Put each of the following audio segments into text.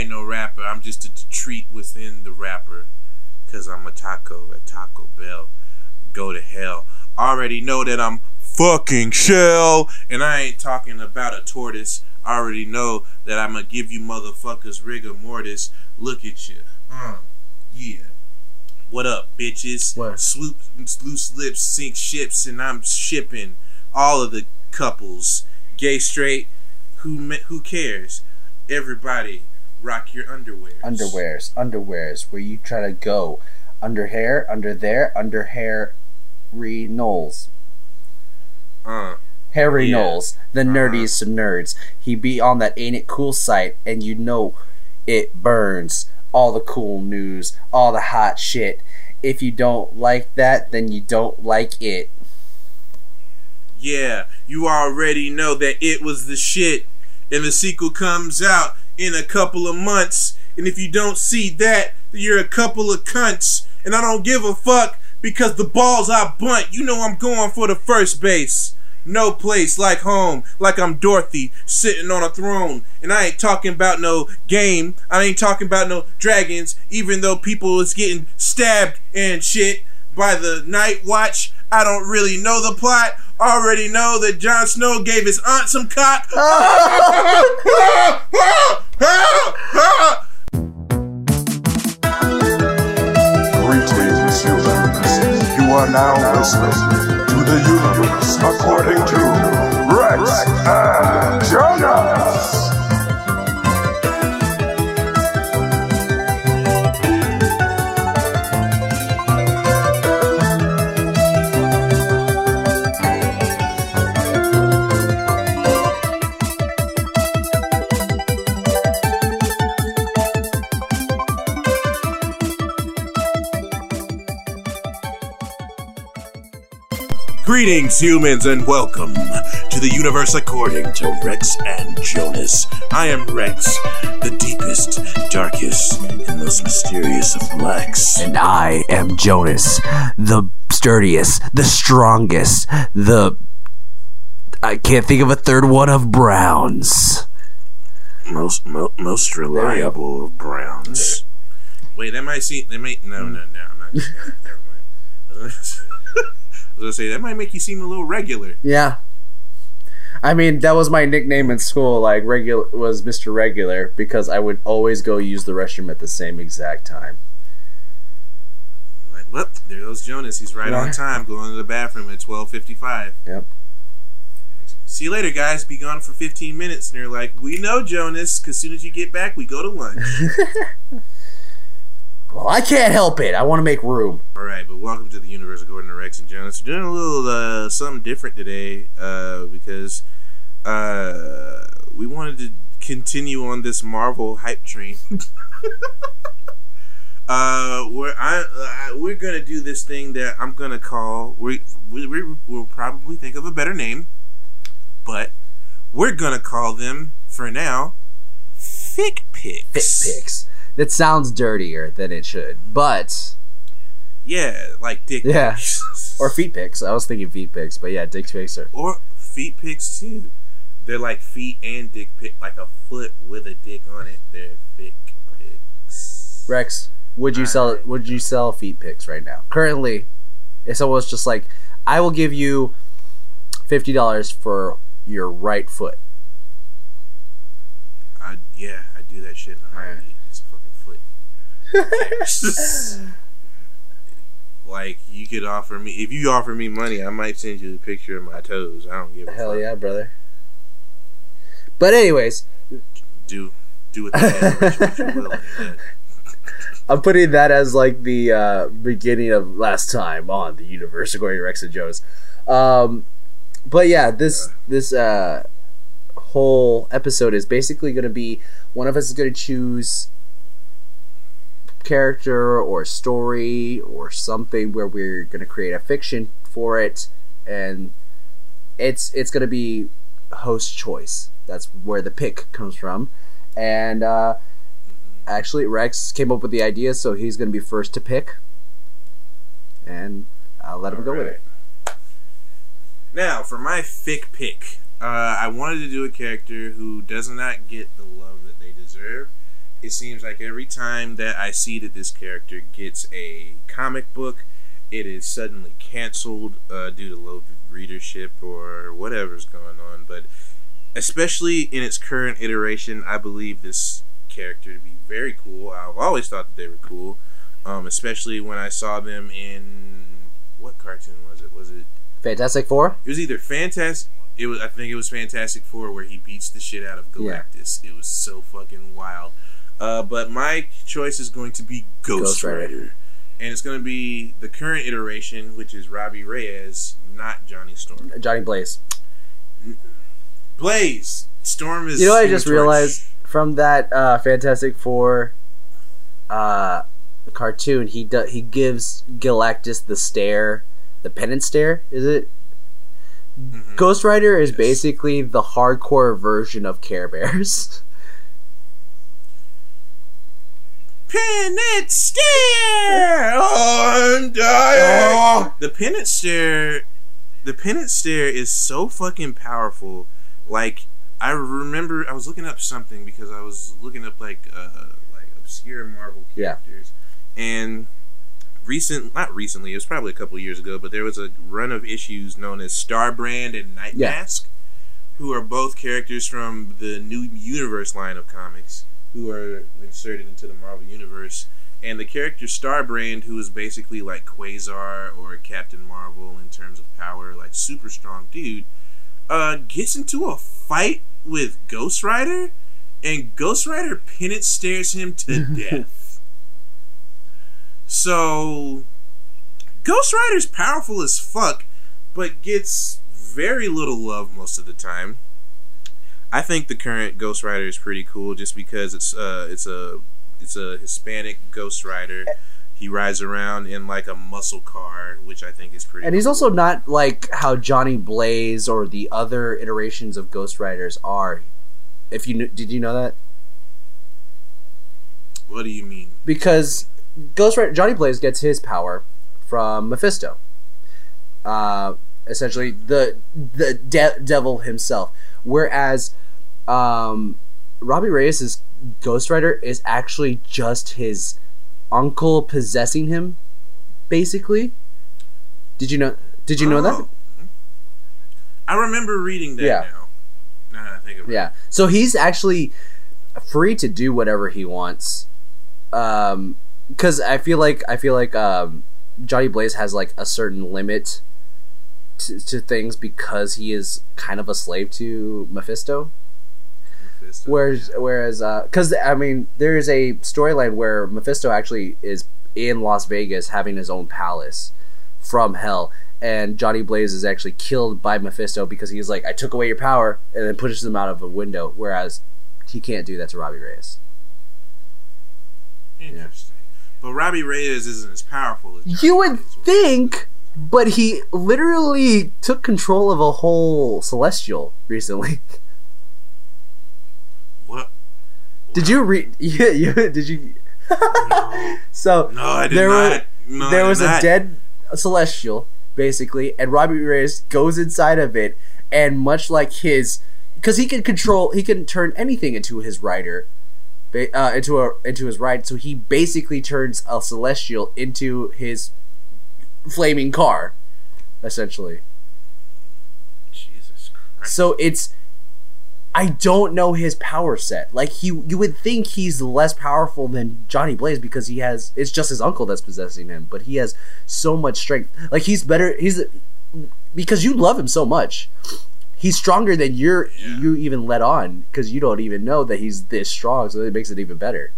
ain't no rapper. I'm just a treat within the rapper. Cause I'm a taco at Taco Bell. Go to hell. Already know that I'm fucking shell. And I ain't talking about a tortoise. I already know that I'm gonna give you motherfuckers rigor mortis. Look at you. Uh, yeah. What up, bitches? What? Sloop, loose lips sink ships, and I'm shipping all of the couples, gay, straight. Who who cares? Everybody, rock your underwear. Underwears, underwears, where you try to go. Under hair, under there, under hair, re Knowles. Uh, Harry Yeah. Knowles, the Uh-huh. nerdiest of nerds. He be on that Ain't It Cool site, and you know it burns. All the cool news, all the hot shit. If you don't like that, then you don't like it. yeah, you already know that it was the shit, and the sequel comes out in a couple of months. And if you don't see that, you're a couple of cunts. And I don't give a fuck because the balls I bunt, you know I'm going for the first base. No place like home, like I'm Dorothy sitting on a throne. And I ain't talking about no game. I ain't talking about no dragons, even though people is getting stabbed and shit by the night watch. I don't really know the plot. Already know that Jon Snow gave his aunt some cock. Greetings, humans. You are now listening to the universe according to Rex and Jonas. Greetings, humans, and welcome to the universe according to Rex and Jonas. I am Rex, the deepest, darkest, and most mysterious of blacks. And I am Jonas, the sturdiest, the strongest, the. I can't think of a third one of Browns. Most mo- most reliable of browns. Wait, that might seem. That might. No, no, no. I'm not. no, never mind. I say that might make you seem a little regular. Yeah. I mean, that was my nickname in school. Like, regular was Mr. Regular because I would always go use the restroom at the same exact time. Like, well, there goes Jonas. He's right on time, going to the bathroom at twelve fifty-five. Yep. See you later, guys. Be gone for 15 minutes. And they're like, we know, Jonas, because soon as you get back, we go to lunch. Well, I can't help it. I want to make room. All right, but welcome to the universe according to Rex and Jonas. We're doing a little uh, something different today uh, because uh, we wanted to continue on this Marvel hype train. uh, we're I, uh, we're gonna do this thing that I'm gonna call we we we will probably think of a better name, but we're gonna call them for now. Fic pics. Fit pics. That sounds dirtier than it should, but Yeah, like dick Yeah. pics. or feet pics. I was thinking feet pics, but yeah, dick pics are. or feet pics too. They're like feet and dick pic, like a foot with a dick on it. They're fic pics. Rex, would you sell? Would you sell feet pics right now? Currently, someone was just like, I will give you fifty dollars for your right foot. I yeah, I do that shit in a Alright. heartbeat. It's a fucking foot. like you could offer me if you offer me money, I might send you a picture of my toes. I don't give a Hell fuck. yeah, brother. But anyways, Do do with that what you will. when you're dead. I'm putting that as like the uh, beginning of last time on the universe according to Rex and Jones. Um, but yeah, this this uh, whole episode is basically going to be one of us is going to choose character or story or something where we're going to create a fiction for it, and it's it's going to be host choice. That's where the pick comes from, and. Uh, actually Rex came up with the idea, so he's going to be first to pick, and I'll let him go with it. Now, for my fic pick, uh, I wanted to do a character who does not get the love that they deserve, it seems like every time that I see that this character gets a comic book, it is suddenly canceled uh, due to low readership or whatever's going on. But especially in its current iteration, I believe this character to be very cool. I've always thought that they were cool, um, especially when I saw them in what cartoon was it? Was it? Fantastic Four. It was either Fantastic. It was. I think it was Fantastic Four where he beats the shit out of Yeah. Galactus. It was so fucking wild. Uh, but my choice is going to be Ghost, Ghost Rider. Rider. and it's going to be the current iteration, which is Robbie Reyes, not Johnny Storm. Johnny Blaze. Blaze Storm is. You know what I just Torch. realized from that uh, Fantastic Four uh, cartoon? He do, he gives Galactus the stare, the penance stare. Is it? Mhm. Ghost Rider is Yes. basically the hardcore version of Care Bears. Penance stare on dire. The penance stare, the penance stare is so fucking powerful. Like I remember, I was looking up something because I was looking up like uh like obscure Marvel Yeah. characters, and recent not recently, it was probably a couple years ago, but there was a run of issues known as Starbrand and Night Yeah. Mask, who are both characters from the new universe line of comics who are inserted into the Marvel universe. And the character Starbrand, who is basically like Quasar or Captain Marvel in terms of power, like super strong dude, uh, gets into a fight with Ghost Rider, and Ghost Rider penance stares him to death. So, Ghost Rider's powerful as fuck, but gets very little love most of the time. I think the current Ghost Rider is pretty cool just because it's uh it's a it's a Hispanic Ghost Rider. He rides around in like a muscle car, which I think is pretty. And he's also not like how Johnny Blaze or the other iterations of Ghost Riders are. If you kn- did you know that? What do you mean? Because Ghost Rider Johnny Blaze gets his power from Mephisto. Uh, essentially the the de- devil himself. Whereas um, Robbie Reyes' Ghost Rider is actually just his uncle possessing him, basically. Did you know? Did you know that? Oh. I remember reading that Yeah. now. Now that I think about it. Yeah. So he's actually free to do whatever he wants. Um, because I feel like I feel like um, Johnny Blaze has like a certain limit to, to things because he is kind of a slave to Mephisto. Mephisto, Whereas, yeah. whereas, uh, because I mean, there is a storyline where Mephisto actually is in Las Vegas having his own palace from hell, and Johnny Blaze is actually killed by Mephisto because he's like, "I took away your power," and then pushes him out of a window. Whereas he can't do that to Robbie Reyes. Interesting. But Robbie Reyes isn't as powerful as You would Blaze think, but he literally took control of a whole celestial recently. What? Did you read? Yeah, you did you? No, so no there not. were- no, there was a not. dead celestial basically and robbie reyes goes inside of it and much like his because he can control he can turn anything into his rider uh, into a into his ride so he basically turns a celestial into his flaming car essentially Jesus Christ. so it's I don't know his power set. Like he, you would think he's less powerful than Johnny Blaze because he has. It's just his uncle that's possessing him, but he has so much strength. Like he's better. He's because you love him so much. He's stronger than you're Yeah. you even let on because you don't even know that he's this strong. So it makes it even better.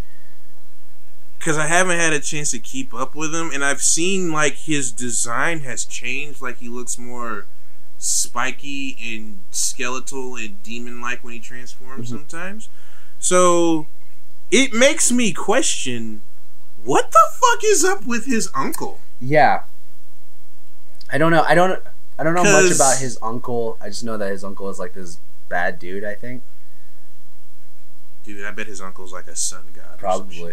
because I haven't had a chance to keep up with him, and I've seen like his design has changed. Like he looks more spiky and skeletal and demon-like when he transforms Mhm. sometimes. So it makes me question what the fuck is up with his uncle. Yeah. I don't know. I don't. I don't know much about his uncle. I just know that his uncle is like this bad dude. I think Dude, I bet his uncle's like a sun god. probably. shit.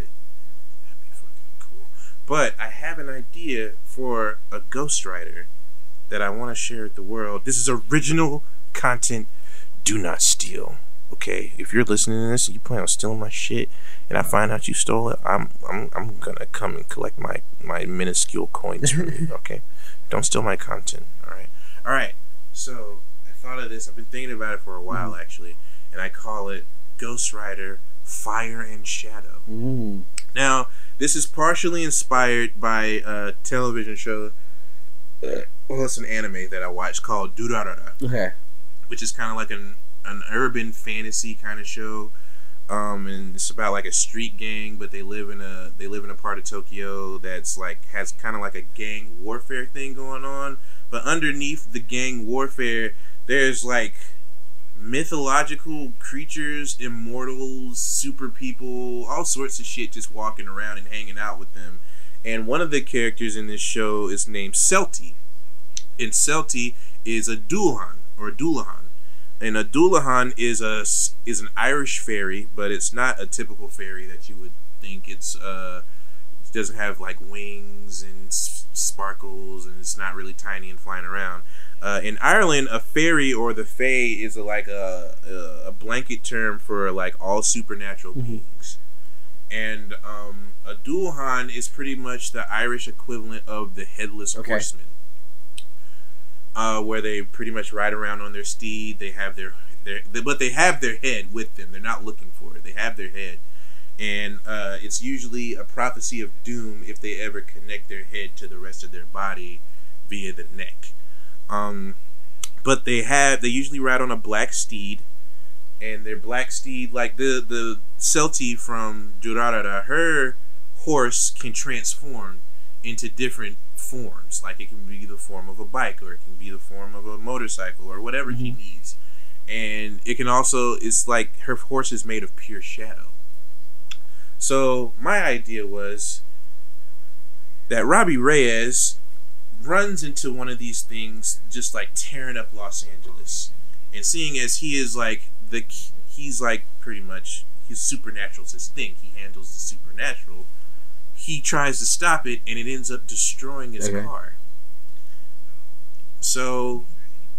That'd be fucking cool. But I have an idea for a Ghost Rider that I want to share with the world. This is original content. Do not steal. okay, if you're listening to this and you plan on stealing my shit, and I find out you stole it, I'm I'm I'm gonna come and collect my my minuscule coins from you. Okay, don't steal my content. All right, all right. So I thought of this. I've been thinking about it for a while actually, and I call it Ghost Rider Fire and Shadow. Mm. Now, this is partially inspired by a television show. Well, it's an anime that I watched called Durarara Okay. which is kind of like an an urban fantasy kind of show. Um, and it's about like a street gang, but they live in a they live in a part of Tokyo that's like has kind of like a gang warfare thing going on. But underneath the gang warfare, there's like mythological creatures, immortals, super people, all sorts of shit just walking around and hanging out with them. And one of the characters in this show is named Celty. And Celty is a Dullahan or Dullahan. And a Dullahan is a is an Irish fairy, but it's not a typical fairy that you would think. It's uh, it doesn't have like wings and s- sparkles, and it's not really tiny and flying around. Uh, in Ireland, a fairy or the fae is a, like a, a a blanket term for like all supernatural beings. And um, a Dullahan is pretty much the Irish equivalent of the headless Okay. horseman uh, where they pretty much ride around on their steed. They have their their, they, but they have their head with them. They're not looking for it. They have their head, and uh, it's usually a prophecy of doom if they ever connect their head to the rest of their body via the neck. Um, but they have they usually ride on a black steed, and their black steed, like the the Celty from Durarara, her horse can transform into different forms. Like it can be the form of a bike, or it can be the form of a motorcycle, or whatever he mm-hmm. needs. And it can also, it's like her horse is made of pure shadow. So my idea was that Robbie Reyes runs into one of these things, just like tearing up Los Angeles, and seeing as he is like the, he's like pretty much his supernatural's his thing. He handles the supernatural he tries to stop it and it ends up destroying his Okay. car. So,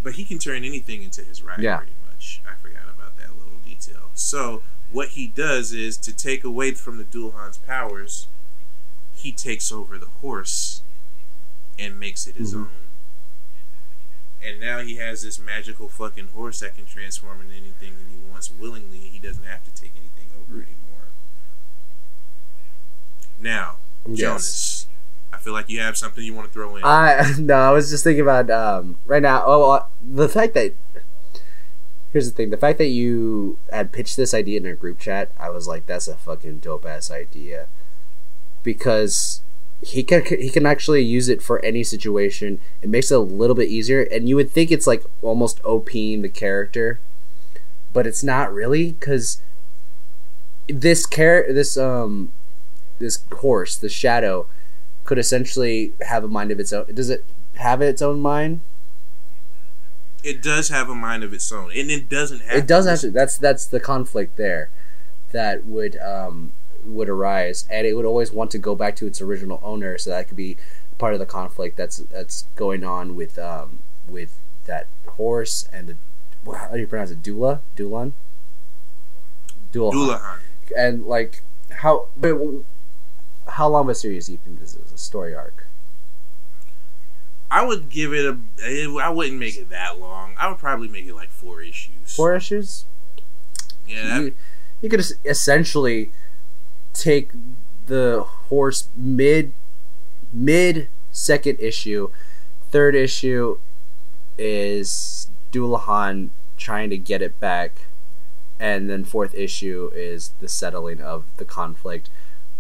but he can turn anything into his ride Yeah. pretty much. I forgot about that little detail. So, what he does is to take away from the Dualhan's powers, he takes over the horse and makes it his Mhm. own. And now he has this magical fucking horse that can transform into anything that he wants willingly. He doesn't have to take anything over anymore. Now, Yes. Jonas, I feel like you have something you want to throw in. I no, I was just thinking about um, right now. Oh, well, the fact that here's the thing: the fact that you had pitched this idea in a group chat, I was like, "That's a fucking dope ass idea," because he can he can actually use it for any situation. It makes it a little bit easier, and you would think it's like almost OPing the character, but it's not really because this char- this um this horse, the shadow could essentially have a mind of its own. Does it have its own mind? it does have a mind of its own, and it doesn't have. It doesn't have to. That's that's the conflict there that would um, would arise, and it would always want to go back to its original owner. So that could be part of the conflict that's that's going on with um, with that horse and the how do you pronounce it? Dula, Dulan, Dulahan. And like how how long of a series do you think this is? A story arc? I would give it a. I wouldn't make it that long. I would probably make it like four issues. Four issues? Yeah, you, you could essentially take the horse mid mid second issue. Third issue is Dulahan trying to get it back. And then fourth issue is the settling of the conflict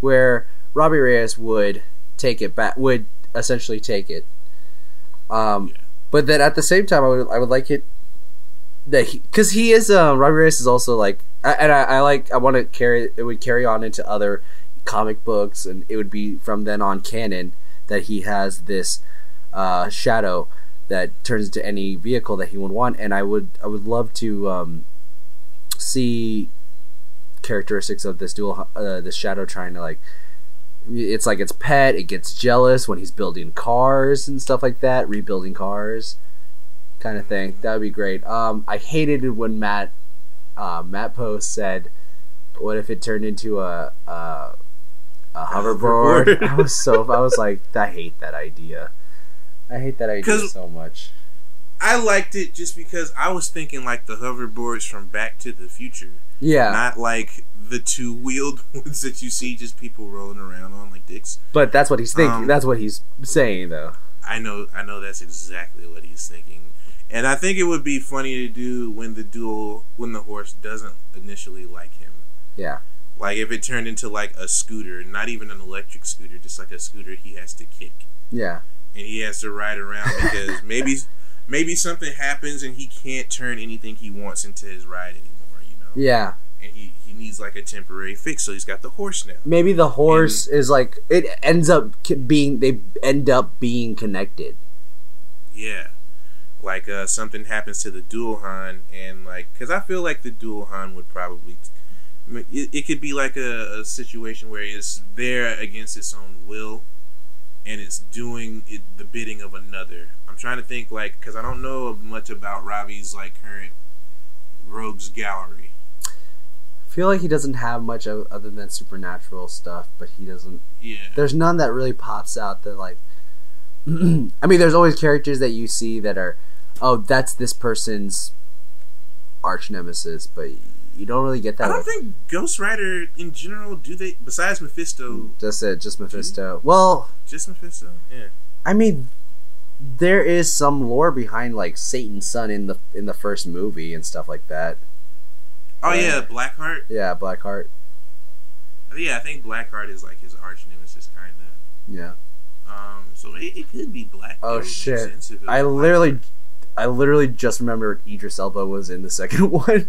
where Robbie Reyes would take it back would essentially take it. Um Yeah. but then at the same time I would I would like it that because he, is uh, Reyes is also like and I, I like I want to carry it would carry on into other comic books and it would be from then on canon that he has this uh, shadow that turns into any vehicle that he would want and I would I would love to um, see characteristics of this dual uh, this shadow trying to like it's like its pet it gets jealous when he's building cars and stuff like that rebuilding cars kind of thing that would be great um, I hated it when Matt uh, Matt Post said, "What if it turned into a a, a hoverboard?" I was so I was like, I hate that idea. I hate that idea so much. I liked it just because I was thinking like the hoverboards from Back to the Future, Yeah, not like the two wheeled ones that you see just people rolling around on like dicks. but that's what he's thinking. Um, that's what he's saying, though. I know, I know that's exactly what he's thinking, and I think it would be funny to do when the duel when the horse doesn't initially like him. Yeah, Like if it turned into like a scooter, not even an electric scooter, just like a scooter he has to kick yeah, and he has to ride around because maybe maybe something happens and he can't turn anything he wants into his ride anymore, you know. yeah. And he he needs like a temporary fix, so he's got the horse now. Maybe the horse is like it ends up being they end up being connected. Yeah. Like uh, something happens to the dual Han, and like, because I feel like the dual Han would probably, I mean, it, it could be like a, a situation where it's there against its own will, and it's doing it, the bidding of another. I'm trying to think like, because I don't know much about Robbie's like current rogues gallery. I feel like he doesn't have much of, other than supernatural stuff, but he doesn't. Yeah. There's none that really pops out that like. I mean, there's always characters that you see that are, oh, that's this person's arch nemesis, but you don't really get that. I don't with- think Ghost Rider in general do they besides Mephisto, Just it, just Mephisto. Well, just Mephisto. Yeah. I mean, there is some lore behind like Satan's son in the in the first movie and stuff like that. Oh Yeah. yeah, Blackheart. Yeah, Blackheart. Yeah, I think Blackheart is like his arch nemesis, kind of. Yeah. Um, so it, it could be Black. Oh, it would make shit. sense if it I literally. I literally just remembered Idris Elba was in the second one.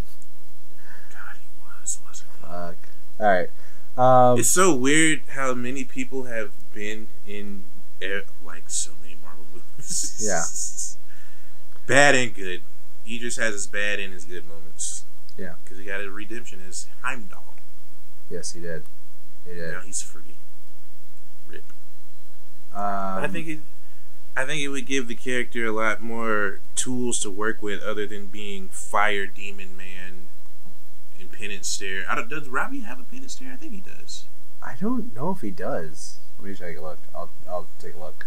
God, he was, wasn't he? Fuck. All right. Um, It's so weird how many people have been in like so many Marvel movies. Yeah. bad and good. Idris has his bad and his good moments. Yeah. because he got a redemption as Heimdall. yes, he did. He did. Now he's free. Rip. Um, I think it. I think it would give the character a lot more tools to work with, other than being Fire Demon Man and Penance Stare. I don't, does Robbie have a Penance Stare? I think he does. I don't know if he does. Let me take a look. I'll I'll take a look.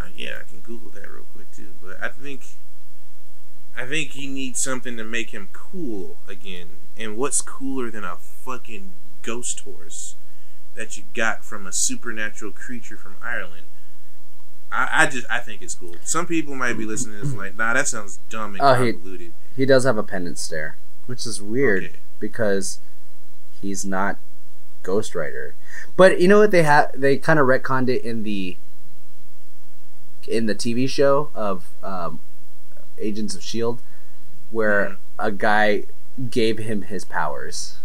Uh, yeah, I can Google that real quick too. But I think, I think he needs something to make him cool again. And what's cooler than a fucking ghost horse that you got from a supernatural creature from Ireland? I, I just I think it's cool. Some people might be listening to this like, nah, that sounds dumb and Oh, he- convoluted. He does have a penance stare, which is weird Okay. because he's not Ghost Rider. But you know what they have? They kind of retconned it in the in the TV show of um, Agents of Shield, where Mhm. a guy gave him his powers,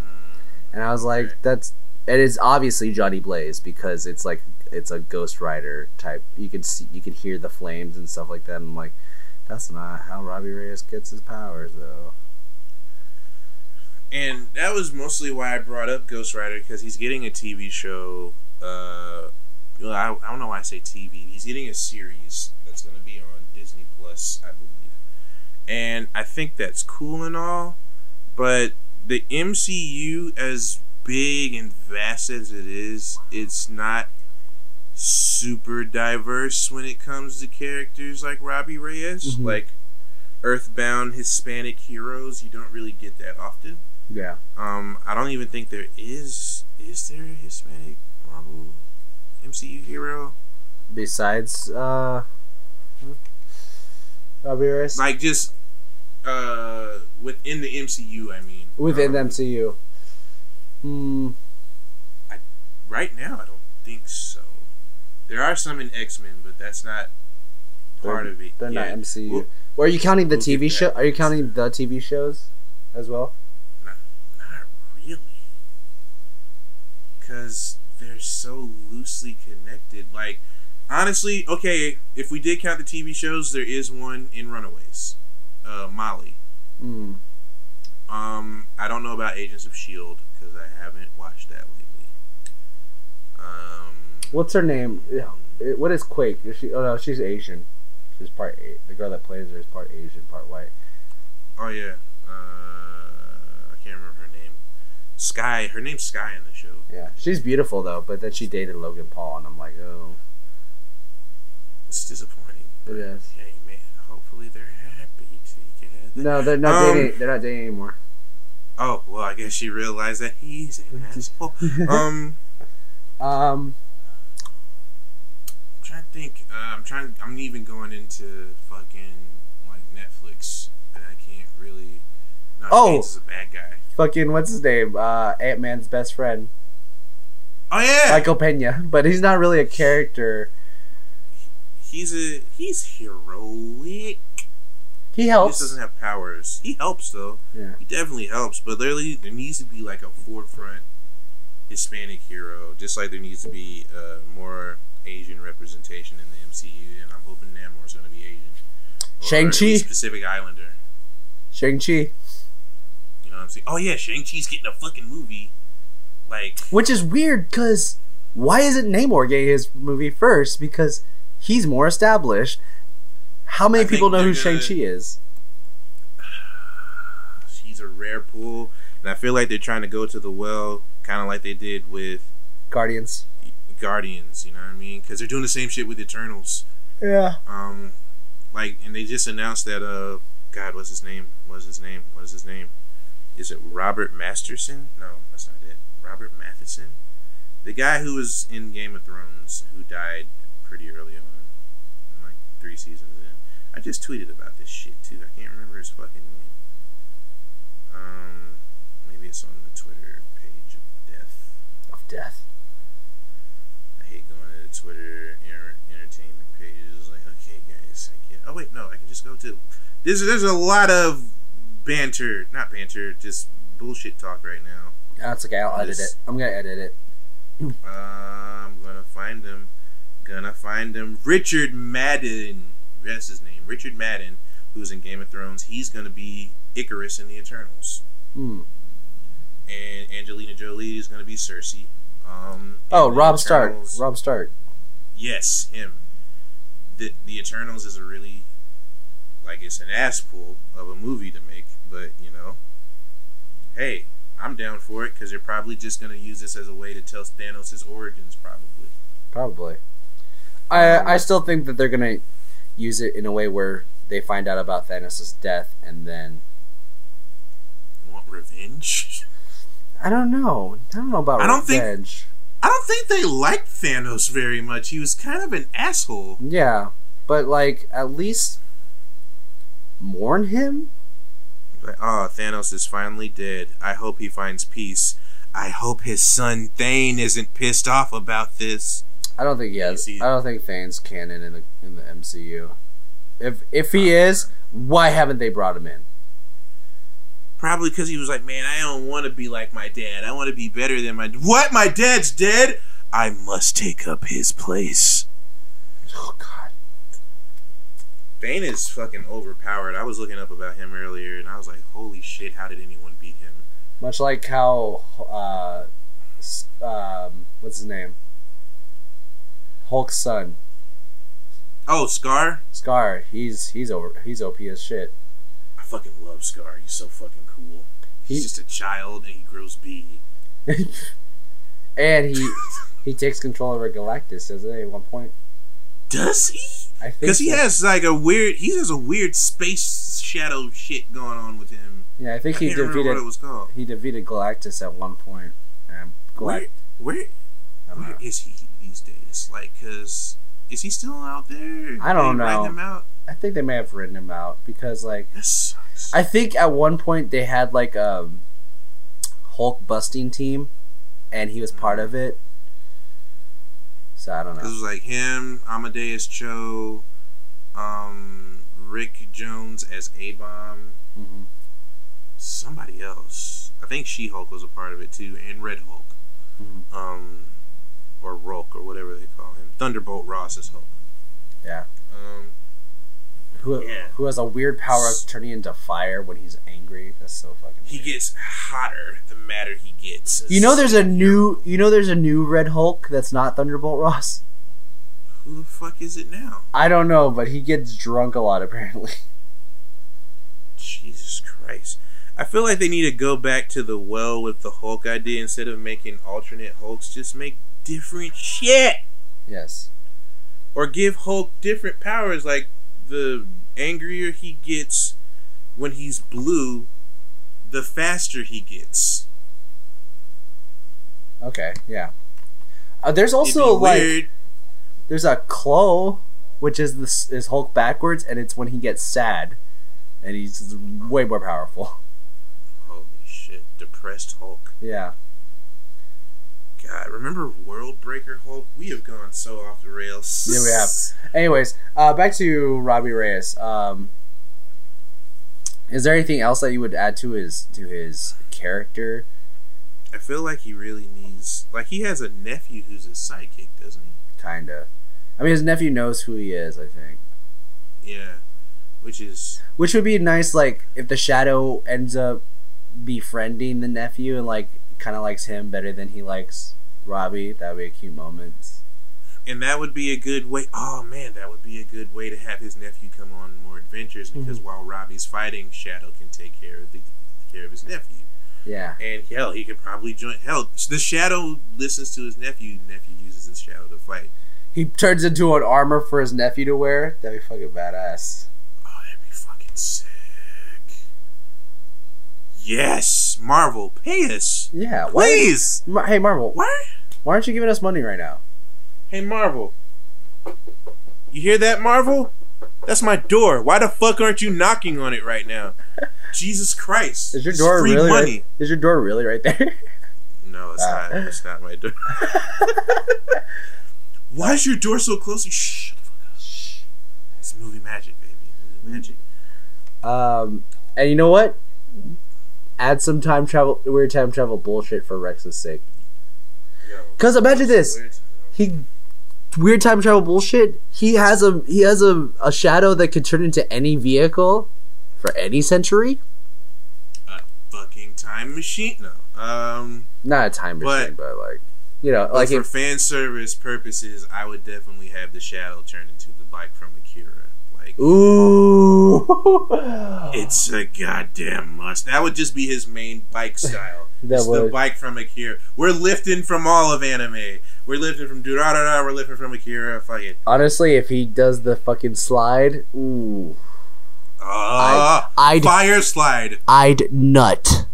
Mm, and I was like, Okay. "That's." It is obviously Johnny Blaze because it's like it's a Ghost Rider type. You can see, you can hear the flames and stuff like that. And I'm like, that's not how Robbie Reyes gets his powers, though. And that was mostly why I brought up Ghost Rider because he's getting a TV show. Uh, I, I don't know why I say TV. He's getting a series that's going to be on Disney Plus, I believe. And I think that's cool and all, but the MCU, as big and vast as it is, it's not super diverse when it comes to characters like Robbie Reyes. Mhm. Like Earthbound Hispanic heroes, you don't really get that often. Yeah. Um, I don't even think there is. Is there a Hispanic Marvel MCU hero? Besides, uh, Robbie Reyes Like just uh within the MCU. I mean, within the Um, Hmm. Right now, I don't think so. There are some in X Men, but that's not part They're- of it. They're yet. not MCU. Well, Well, are you counting the we'll TV show? Are you counting the TV shows as well? not really, because they're so loosely connected. Like, honestly, okay, if we did count the TV shows, there is one in Runaways, uh, Molly. Hmm. Um, I don't know about Agents of Shield because I haven't watched that lately. Um, What's her name? Yeah, What is Quake? Is she? Oh no, she's Asian. She's part. The girl that plays her is part Asian, part white. Oh yeah. Uh, I can't remember her name. Skye. Her name's Skye in the show. Yeah, she's beautiful though, but then she dated Logan Paul, and I'm like, oh, It's disappointing. it is. Hey man, hopefully they're happy together. No, they're not Um, dating. They're not dating anymore. Oh well, I guess she realized that he's an asshole. Um, Um, I'm trying to think. Uh, I'm trying. I'm even going into fucking like Netflix, and I can't really. No, Oh! Is a bad guy. fucking what's his name? Uh, Ant Man's best friend, Oh yeah, Michael Pena, but he's not really a character. he's a he's heroic. He helps. He just doesn't have powers. He helps though. Yeah. He definitely helps, but literally there needs to be like a forefront Hispanic hero, just like there needs to be uh, more Asian representation in the MCU, and I'm hoping Namor's going to be Asian. Shang-Chi? at Pacific Islander. Shang Chi, You know what I'm saying? Oh yeah, Shang Chi's getting a fucking movie. Like, which is weird because why isn't Namor getting his movie first? Because he's more established. How many I people know who Shang Chi is? he's a rare pool, and I feel like they're trying to go to the well, kind of like they did with Guardians. Guardians. You know what I mean? Because they're doing the same shit with Eternals. Yeah. Um, like, and they just announced that uh, God, what's his name? What's his name? What is his name? Is it Robert Masterson? No, that's not it. Robert Matheson, the guy who was in Game of Thrones, who died pretty early on, three seasons in. I just tweeted about this shit too. I can't remember his fucking name. Um, maybe it's on the Twitter page of death. Of death. I hate going to the Twitter enter- entertainment pages. Like, okay, guys, I get. Oh wait, no, I can just go to. There's there's a lot of banter, not banter, just bullshit talk right now. That's okay. I'll edit This- it. I'm gonna edit it. Uh, I'm gonna find him. Gonna find him. Richard Madden. That's his name. Richard Madden, who's in Game of Thrones. He's gonna be Ikaris in the Eternals, Hmm. and Angelina Jolie is gonna be Cersei. Um. Oh, Rob Stark. Eternals- Rob Stark. Yes, him. The the Eternals is a really like it's an ass pull of a movie to make, but you know, hey, I'm down for it because they're probably just gonna use this as a way to tell Thanos' origins, probably. Probably. I I still think that they're gonna use it in a way where they find out about Thanos' death and then Want revenge? I don't know. I don't know about I don't think- revenge. I don't think they liked Thanos very much. He was kind of an asshole. Yeah, but like at least mourn him. Like, oh, Thanos is finally dead. I hope he finds peace. I hope his son Thane isn't pissed off about this. I don't think he has. I don't think Thane's canon in the in the MCU. If if he is, why haven't they brought him in? Probably because he was like, man, I don't want to be like my dad. I want to be better than my. What? My dad's dead? I must take up his place. Oh God. Bane is fucking overpowered. I was looking up about him earlier, and I was like, holy shit, how did anyone beat him? Much like how uh, um, what's his name? Hulk's son, Oh, Skaar? Skaar. He's he's over. He's OP as shit. I fucking love Skaar. He's so fucking cool. He's He- just a child, and he grows big. and he he takes control over Galactus, doesn't he? At one point, Does he? I think Because he so. has like a weird. He has a weird space shadow shit going on with him. Yeah, I think I he defeated what it was called. he defeated Galactus at one point. Where, Galact- where, where know. is he these days? Like, cause is he still out there? I don't They know. I think they may have written him out because like. I think at one point they had like a Hulk busting team, and he was part of it. So I don't Cause it know. was like him, Amadeus Cho, um, Rick Jones as A Bomb, Mhm. somebody else. I think She Hulk was a part of it too, and Red Hulk, Mhm. um, or Rulk or whatever they call him. Thunderbolt Ross is Hulk. Yeah. Um, Who Yeah. who has a weird power of turning into fire when he's angry? That's so fucking. he weird. gets hotter the madder he gets. You know, there's a new. You know, there's a new Red Hulk that's not Thunderbolt Ross. Who the fuck is it now? I don't know, but he gets drunk a lot apparently. Jesus Christ. I feel like they need to go back to the well with the Hulk idea instead of making alternate Hulks. Just make different shit, Yes. or give Hulk different powers. Like the angrier he gets when he's blue, the faster he gets. Okay. Yeah. Uh, there's also like weird. there's a Kluh, which is this is Hulk backwards, and it's when he gets sad, and he's way more powerful. Holy shit, depressed Hulk. Yeah. God, remember World Breaker Hulk? We have gone so off the rails. Yeah, we have. Anyways, uh, back to Robbie Reyes. Um, is there anything else that you would add to his to his character? I feel like he really needs. Like he has a nephew who's his sidekick, doesn't he? Kinda. I mean, his nephew knows who he is. I think, Yeah, which is which would be nice. Like if the Shadow ends up befriending the nephew and like kind of likes him better than he likes Robbie. That would be a cute moment. and that would be a good way. Oh man, that would be a good way to have his nephew come on more adventures because Mm-hmm. while Robbie's fighting, Shadow can take care of the care of his nephew. Yeah. And hell, he could probably join. Hell, the Shadow listens to his nephew. Nephew uses his Shadow to fight. He turns into an armor for his nephew to wear. That'd be fucking badass. Oh, that'd be fucking sick. Yes, Marvel, pay us, Yeah. Why? please. Mar- Hey Marvel, What? why aren't you giving us money right now? Hey, Marvel. You hear that, Marvel? That's my door. Why the fuck aren't you knocking on it right now? Jesus Christ! Is your door really? Right, is your door really right there? No, it's Ah. not. It's not my door. Why is your door so close? Shh. shut the fuck up. It's movie magic, baby. Movie magic. um, and you know what? Add some time travel, weird time travel bullshit for Rex's sake. Cause imagine this: Weird. he weird time travel bullshit. He has a he has a, a shadow that could turn into any vehicle for any century. A fucking time machine. No. Um. Not a time machine, but, like you know, like for if fan service purposes, I would definitely have the shadow turn into the bike from Akira. Like ooh, it's a goddamn must. That would just be his main bike style. That it's the bike from Akira. We're lifting from all of anime. We're lifting from Durarara. We're lifting from Akira. Fuck it. honestly, if he does the fucking slide, ooh, Ah, I'd fire slide. I'd nut.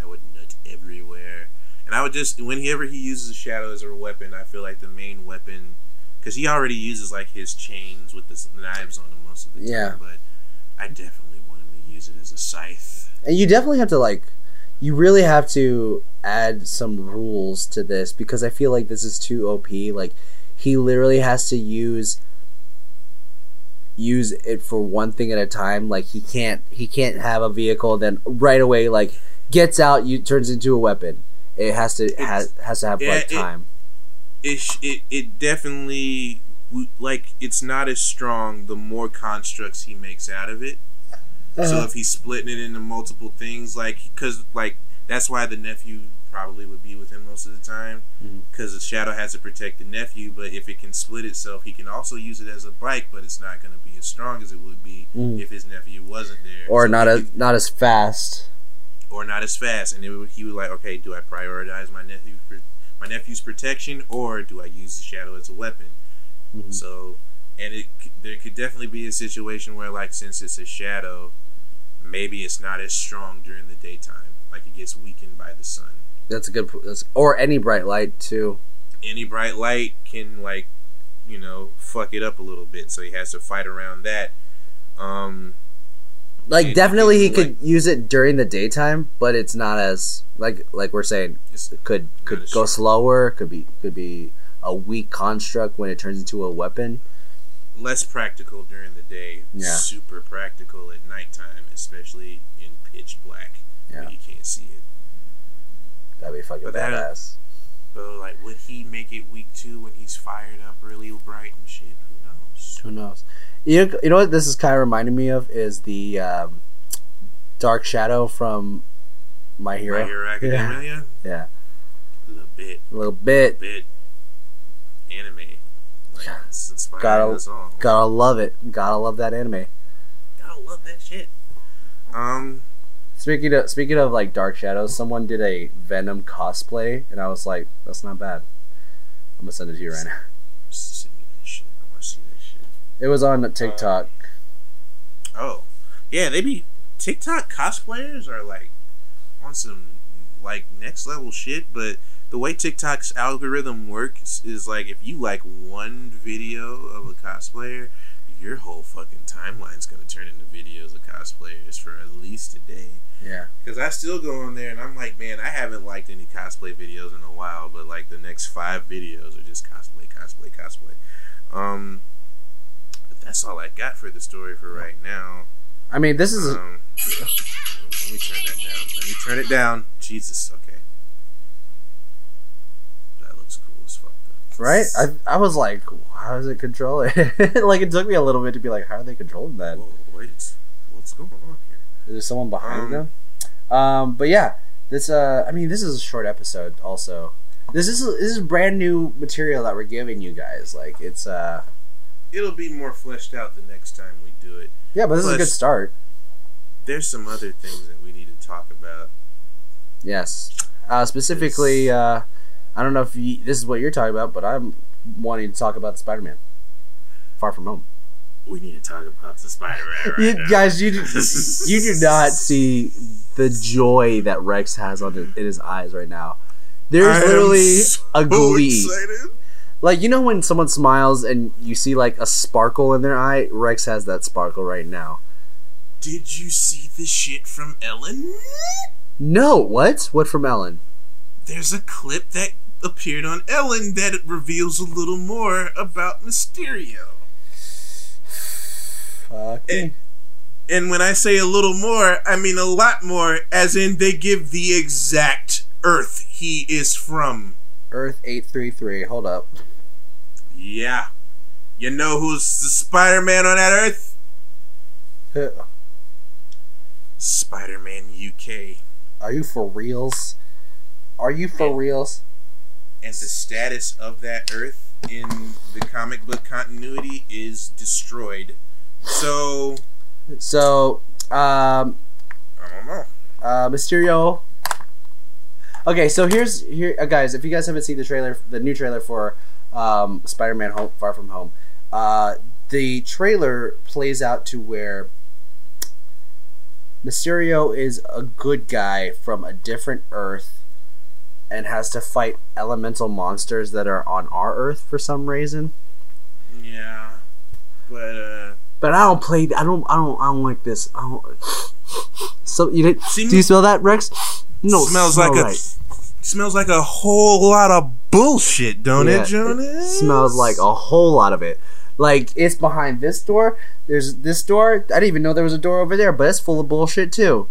I would nut everywhere, and I would just whenever he uses a shadow as a weapon, I feel like the main weapon, because he already uses like his chains with the knives on them most of the time. Yeah. But I definitely want him to use it as a scythe. And you definitely have to like, you really have to add some rules to this because I feel like this is too OP. Like, he literally has to use use it for one thing at a time. Like he can't he can't have a vehicle then right away like gets out you turns into a weapon. It has to has has to have like it- time. It it it definitely like it's not as strong the more constructs he makes out of it. So if he's splitting it into multiple things, like because like that's why the nephew probably would be with him most of the time, because the shadow has to protect the nephew. But if it can split itself, he can also use it as a bike, but it's not going to be as strong as it would be Mm. if his nephew wasn't there, or So not as could- not as fast. or not as fast. And it would, he would like, okay, do I prioritize my nephew for my nephew's protection, or do I use the shadow as a weapon? Mhm. So, and it there could definitely be a situation where, like, since it's a shadow, maybe it's not as strong during the daytime. Like it gets weakened by the sun. That's a good. That's, or any bright light too. Any bright light can, like, you know, fuck it up a little bit. So he has to fight around that. Um, Like It- definitely he could use it during the daytime, but it's not as like like we're saying it could could go strong. slower. Could be could be a weak construct when it turns into a weapon. less practical during the day. Yeah. Super practical at nighttime, especially in pitch black. Yeah. You can't see it. That'd be fucking But that- badass. But like, would he make it weak too when he's fired up really bright and shit? Who knows? Who knows? You know, you know what this is kind of reminding me of is the um, Dark Shadow from My Hero. My Hero Academia. Yeah, A little bit, a little bit. bit anime. Like, Gotta- Gotta love it. Gotta love that anime. Gotta love that shit. Um, Speaking of speaking of like Dark Shadows, someone did a Venom cosplay, and I was like, "That's not bad." I'm gonna send it to you right now. send me that shit. I want to see that shit. It was on TikTok. Oh, yeah, they be TikTok cosplayers are like on some like next level shit. But the way TikTok's algorithm works is like if you like one video of a cosplayer, your whole fucking timeline's gonna turn into videos of cosplayers for at least a day. yeah. Because I still go on there and I'm like, man, I haven't liked any cosplay videos in a while, but like the next five videos are just cosplay, cosplay, cosplay. Um, that's all I got for the story for right now. I mean, this is Um, let me turn that down. Let me turn it down. Jesus, okay. That looks cool as fuck. Though. right. I I was like, "How does it control it?" like it took me a little bit to be like, "How are they controlling that?" Whoa, wait, what's going on here? Is there someone behind Um, them? Um, but yeah, this. Uh, I mean, this is a short episode. Also, this is this is brand new material that we're giving you guys. Like it's uh, It'll be more fleshed out the next time we do it. yeah, but this is a good start. There's some other things that we need to talk about. Yes. Uh, specifically, uh, I don't know if you, this is what you're talking about, but I'm wanting to talk about the Spider-Man. Far from home. We need to talk about the Spider-Man right You, now. guys, you do, you do not see the joy that Rex has on his, in his eyes right now. There's I literally so a glee. excited. Like you know when someone smiles and you see like a sparkle in their eye. Rex has that sparkle right now. Did you see the shit from Ellen? No, what? What from Ellen? There's a clip that appeared on Ellen that reveals a little more about Mysterio. Fuck Eh, me. And when I say a little more, I mean a lot more, as in they give the exact Earth he is from. Earth eight three three. Hold up. Yeah. You know who's the Spider Man on that Earth? Spider Man UK. Are you for reals? Are you for reals? And the status of that Earth in the comic book continuity is destroyed. So, So, um, I don't know. uh, Mysterio. Okay, so here's here, uh, guys. If you guys haven't seen the trailer, the new trailer for um, Spider-Man: Home, Far From Home, uh, the trailer plays out to where Mysterio is a good guy from a different Earth and has to fight elemental monsters that are on our Earth for some reason. Yeah. But, uh, But I don't play. I don't. I don't. I don't like this. I don't. So you did, See, do you smell that, Rex? No, smells smell like a right. Smells like a whole lot of bullshit, don't Yeah, it, Jonas? smells like a whole lot of it. Like it's behind this door. There's this door. I didn't even know there was a door over there, but it's full of bullshit too.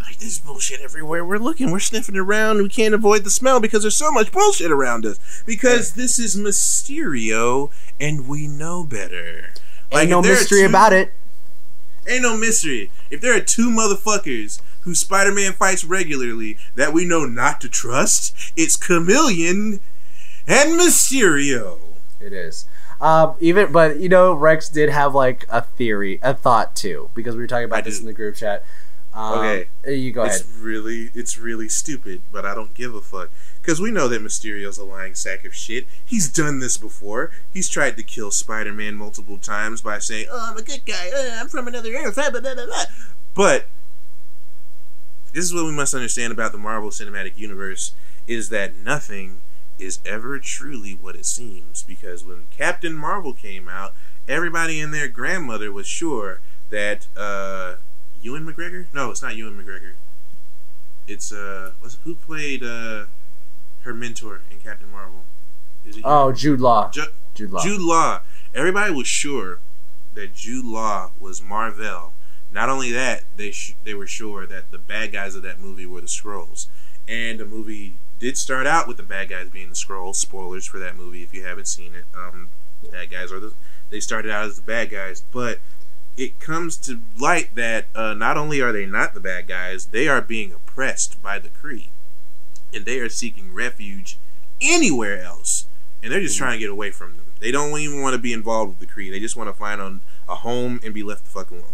Like, there's bullshit everywhere we're looking. We're sniffing around. We can't avoid the smell because there's so much bullshit around us. Because this is Mysterio, and we know better. Ain't no if there are mystery two- about it. Ain't no mystery. If there are two motherfuckers who Spider-Man fights regularly that we know not to trust, it's Chameleon and Mysterio. It is. Um, even, but you know, Rex did have like a theory, a thought too, because we were talking about I this in the group chat. Um, Okay. you go ahead. It's really, it's really stupid, but I don't give a fuck. Because we know that Mysterio's a lying sack of shit. He's done this before. He's tried to kill Spider-Man multiple times by saying, "Oh, I'm a good guy. Uh, I'm from another Earth." Blah, blah, blah. But this is what we must understand about the Marvel Cinematic Universe: is that nothing is ever truly what it seems. Because when Captain Marvel came out, everybody and their grandmother was sure that uh, Ewan McGregor. No, it's not Ewan McGregor. It's uh, what's, who played uh, her mentor in Captain Mar-Vell? Is it oh, Jude Law. Ju- Jude Law. Jude Law. Everybody was sure that Jude Law was Marvel. Not only that, they sh- they were sure that the bad guys of that movie were the Skrulls, and the movie did start out with the bad guys being the Skrulls. Spoilers for that movie if you haven't seen it. Um, bad guys are the they started out as the bad guys, but it comes to light that uh, not only are they not the bad guys, they are being oppressed by the Kree, and they are seeking refuge anywhere else, and they're just trying to get away from them. They don't even want to be involved with the Kree. They just want to find on a home and be left the fuck alone.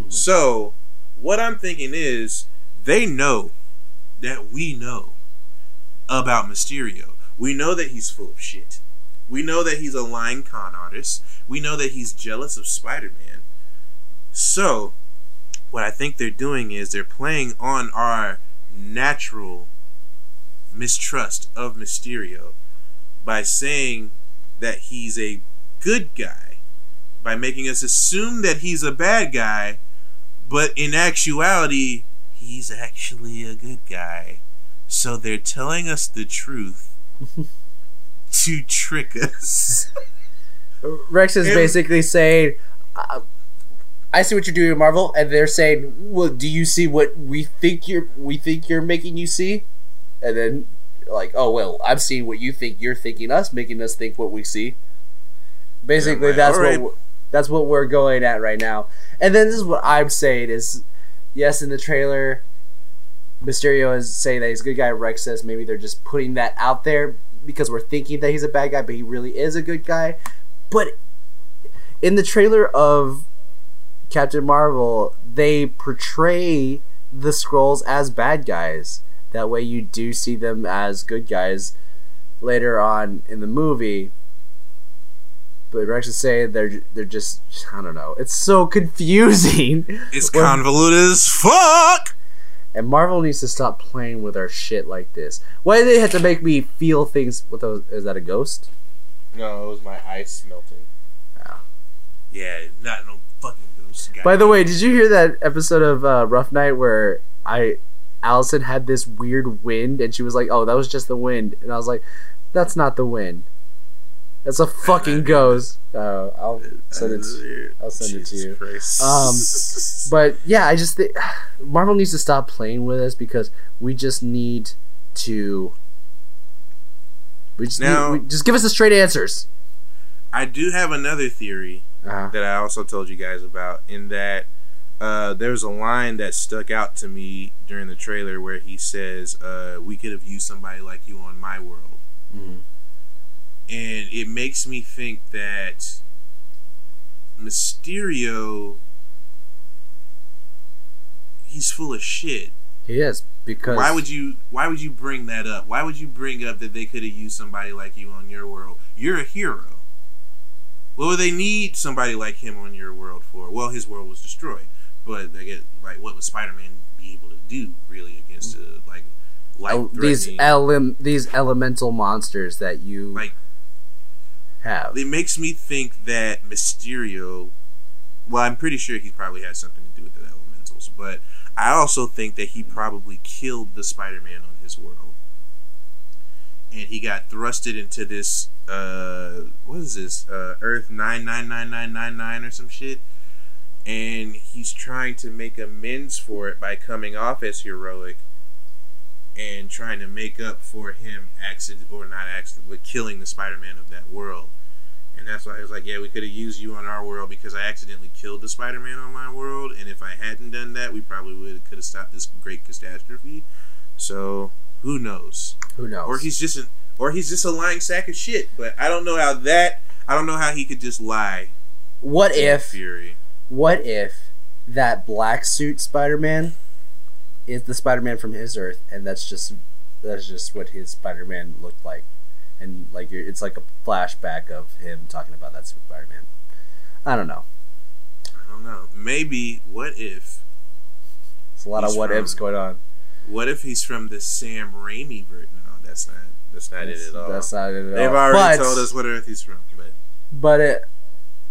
Mhm. So, What I'm thinking is they know that we know about Mysterio. We know that he's full of shit. We know that he's a lying con artist. We know that he's jealous of Spider Man. So, what I think they're doing is they're playing on our natural mistrust of Mysterio by saying that he's a good guy, by making us assume that he's a bad guy, but in actuality, he's actually a good guy. So they're telling us the truth to trick us. Rex is And- basically saying, uh, "I see what you're doing, Marvel," and they're saying, "Well, do you see what we think you're we think you're making you see?" And then, like, "Oh well, I'm seeing what you think you're thinking us, making us think what we see." Basically, like, that's alright. what we're, that's what we're going at right now. And then this is what I'm saying is, yes, in the trailer, Mysterio is saying that he's a good guy. Rex says maybe they're just putting that out there because we're thinking that he's a bad guy, but he really is a good guy. But in the trailer of Captain Marvel, they portray the Skrulls as bad guys. That way, you do see them as good guys later on in the movie. But Rex is saying they're they're just I don't know. It's so confusing. It's When- convoluted as fuck. And Marvel needs to stop playing with our shit like this. Why do they have to make me feel things? What those? Is that a ghost? No, it was my ice melting. Ah. Yeah, not no fucking ghost guy. By the way, did you hear that episode of uh, Rough Night where I, Allison had this weird wind and she was like, "Oh, that was just the wind," and I was like, "That's not the wind. That's a fucking ghost." Uh, I'll send it. To, I'll send it to you. Um, But yeah, I just think Marvel needs to stop playing with us because we just need to. We just Now- need, we, just give us the straight answers. I do have another theory Uh, that I also told you guys about. In that, uh, there's a line that stuck out to me during the trailer where he says, uh, "We could have used somebody like you on my world," Mhm. And it makes me think that Mysterio, he's full of shit. he is because Why would you? Why would you bring that up? Why would you bring up that they could have used somebody like you on your world? You're a hero. What would they need somebody like him on your world for? Well, his world was destroyed, but I get like, what would Spider-Man be able to do really against a like life Oh, these threatening? ele- these elemental monsters that you Like- have? it makes me think that Mysterio. Well, I'm pretty sure he probably has something to do with the elementals, but I also think that he probably killed the Spider-Man on his world, and he got thrusted into this. Uh, what is this? Uh, Earth nine nine nine nine nine nine or some shit, and he's trying to make amends for it by coming off as heroic. And trying to make up for him accident or not accident, but killing the Spider-Man of that world. And that's why I was like, yeah, we could have used you on our world because I accidentally killed the Spider-Man on my world, and if I hadn't done that, we probably would could have stopped this great catastrophe. So who knows? Who knows? Or he's just an, or he's just a lying sack of shit. But I don't know how that. I don't know how he could just lie. what if? Fury? What if that black suit Spider-Man is the Spider-Man from his Earth, and that's just that's just what his Spider-Man looked like, and like you're, it's like a flashback of him talking about that Spider-Man. I don't know. I don't know. Maybe. What if? It's a lot of what from- ifs going on. What if he's from the Sam Raimi version? No, that's not. That's not That's, it at all. that's not it at They've all. already but, told us what Earth he's from, but But it,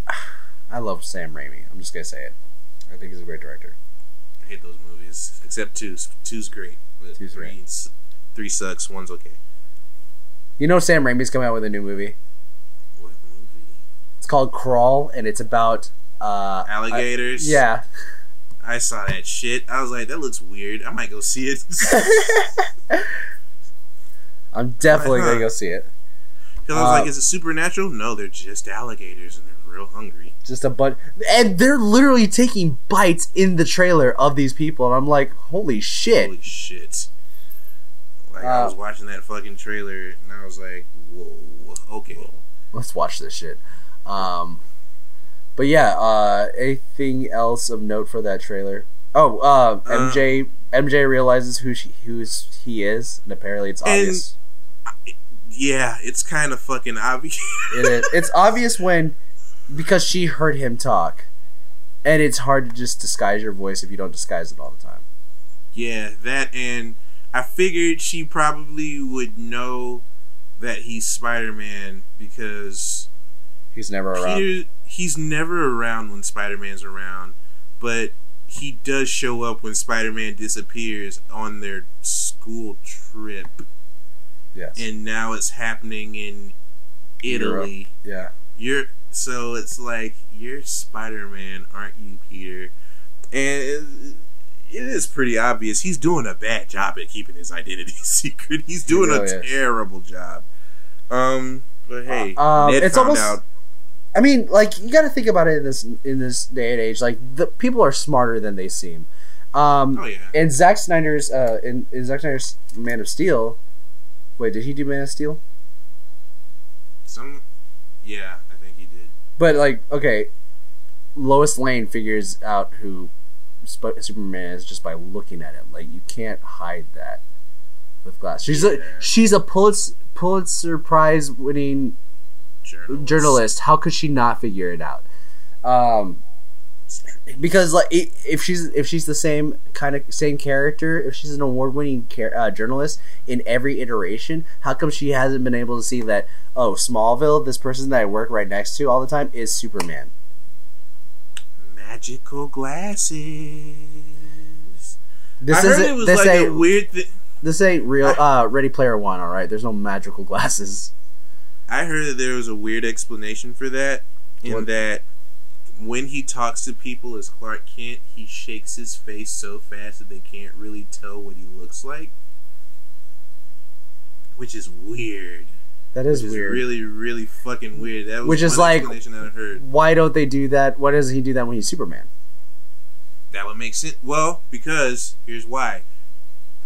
I love Sam Raimi. I'm just gonna say it. I think he's a great director. Hate those movies. Except two. Two's great, Two's three, great. three sucks. One's okay. You know, Sam Raimi's coming out with a new movie. What movie? It's called Crawl, and it's about uh, Alligators. yeah. I saw that shit. I was like, that looks weird. I might go see it. I'm definitely gonna go see it. Because I was Uh, like, is it supernatural? No, they're just alligators and they're real hungry. Just a bunch, and they're literally taking bites in the trailer of these people, and I'm like, holy shit! Holy shit. Like, I Uh, was watching that fucking trailer and I was like, whoa, okay. Let's watch this shit. Um, but yeah, uh, anything else of note for that trailer? Oh, uh, Uh, MJ MJ realizes who she who's he is, and apparently it's obvious. Yeah, it's kind of fucking obvious. it is. It's obvious when because she heard him talk, and it's hard to just disguise your voice if you don't disguise it all the time. yeah, that and I figured she probably would know that he's Spider-Man because He's never around. Peter he's never around when Spider-Man's around, but he does show up when Spider-Man disappears on their school trip. yes. And now it's happening in Italy. yeah. You're so it's like you're Spider-Man, aren't you, Peter? And it is pretty obvious he's doing a bad job at keeping his identity secret. He's doing really a is. terrible job. Um, but hey, Uh, Ned it's found almost- out. I mean, like you got to think about it in this in this day and age. Like the people are smarter than they seem. Um, Oh yeah, in Zack Snyder's uh, in, in Zack Snyder's Man of Steel. Wait, did he do Man of Steel? some. Yeah, I think he did. But like, okay, Lois Lane figures out who Sp- Superman is just by looking at him. Like you can't hide that with glass. She's a she's a Pulitzer Pulitzer Prize winning Journalist. journalist. How could she not figure it out? Um, because like if she's if she's the same kind of same character, if she's an award winning car- uh, journalist in every iteration, how come she hasn't been able to see that? Oh, Smallville, this person that I work right next to all the time is Superman. Magical glasses. This I heard isn't it was this like ain't a weird this ain't real. Uh, Ready Player One. All right, there's no magical glasses. I heard that there was a weird explanation for that, in What? that when he talks to people as Clark Kent, he shakes his face so fast that they can't really tell what he looks like, which is weird. That is Which is weird. really, really fucking weird. That was Which is like- explanation that I heard. Why don't they do that? Why doesn't he do that when he's Superman? That would make sense. Well, because here's why.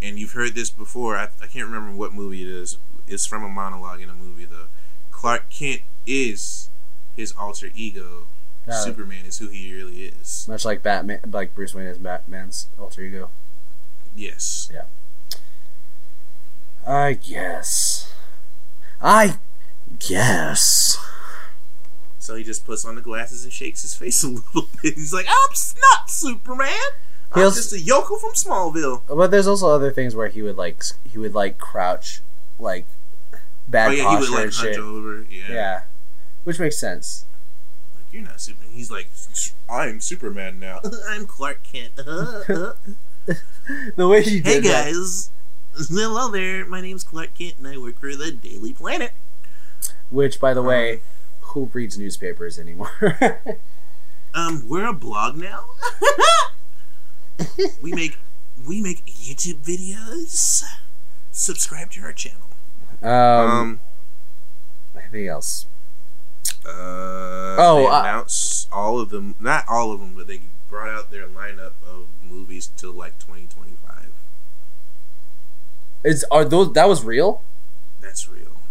And you've heard this before. I, I can't remember what movie it is. It's from a monologue in a movie, though. Clark Kent is his alter ego. Uh, Superman is who he really is. Much like Batman, like Bruce Wayne is Batman's alter ego. Yes. Yeah. I guess. I guess. So he just puts on the glasses and shakes his face a little bit. He's like, I'm not Superman. I'm just a yokel from Smallville. But there's also other things where he would like he would like crouch, like bad oh, yeah, he posture would like and shit. over. Yeah. Yeah, which makes sense. Like, You're not Superman. He's like, I'm Superman now. I'm Clark Kent. Uh, uh. The way he Hey did that- guys. Hello there. My name's Clark Kent and I work for the Daily Planet. which by the Um, way, who reads newspapers anymore? Um, we're a blog now. we make we make YouTube videos. Subscribe to our channel. um, Um, anything else? Uh, Oh, they uh, announced all of them. Not all of them, but they brought out their lineup of movies till like 2025. Is are those that was real? That's real.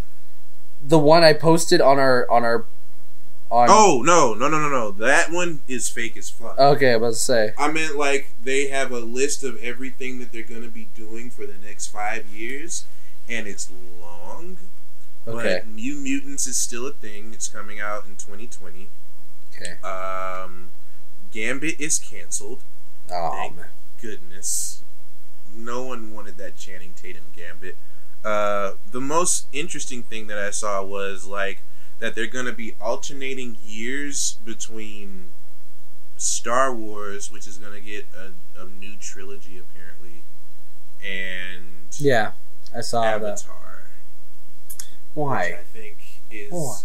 The one I posted on our on our on. Oh no, no, no, no, no! That one is fake as fuck. okay. I was about to say. I meant like they have a list of everything that they're gonna be doing for the next five years, and it's long. Okay. But New Mutants is still a thing. It's coming out in 2020. Okay. Um, Gambit is canceled. Oh Thank man. goodness. No one wanted that Channing Tatum Gambit. Uh, the most interesting thing that I saw was like that they're going to be alternating years between Star Wars, which is going to get a, a new trilogy apparently, and Yeah, I saw that. Avatar. Which Why? I think is Why?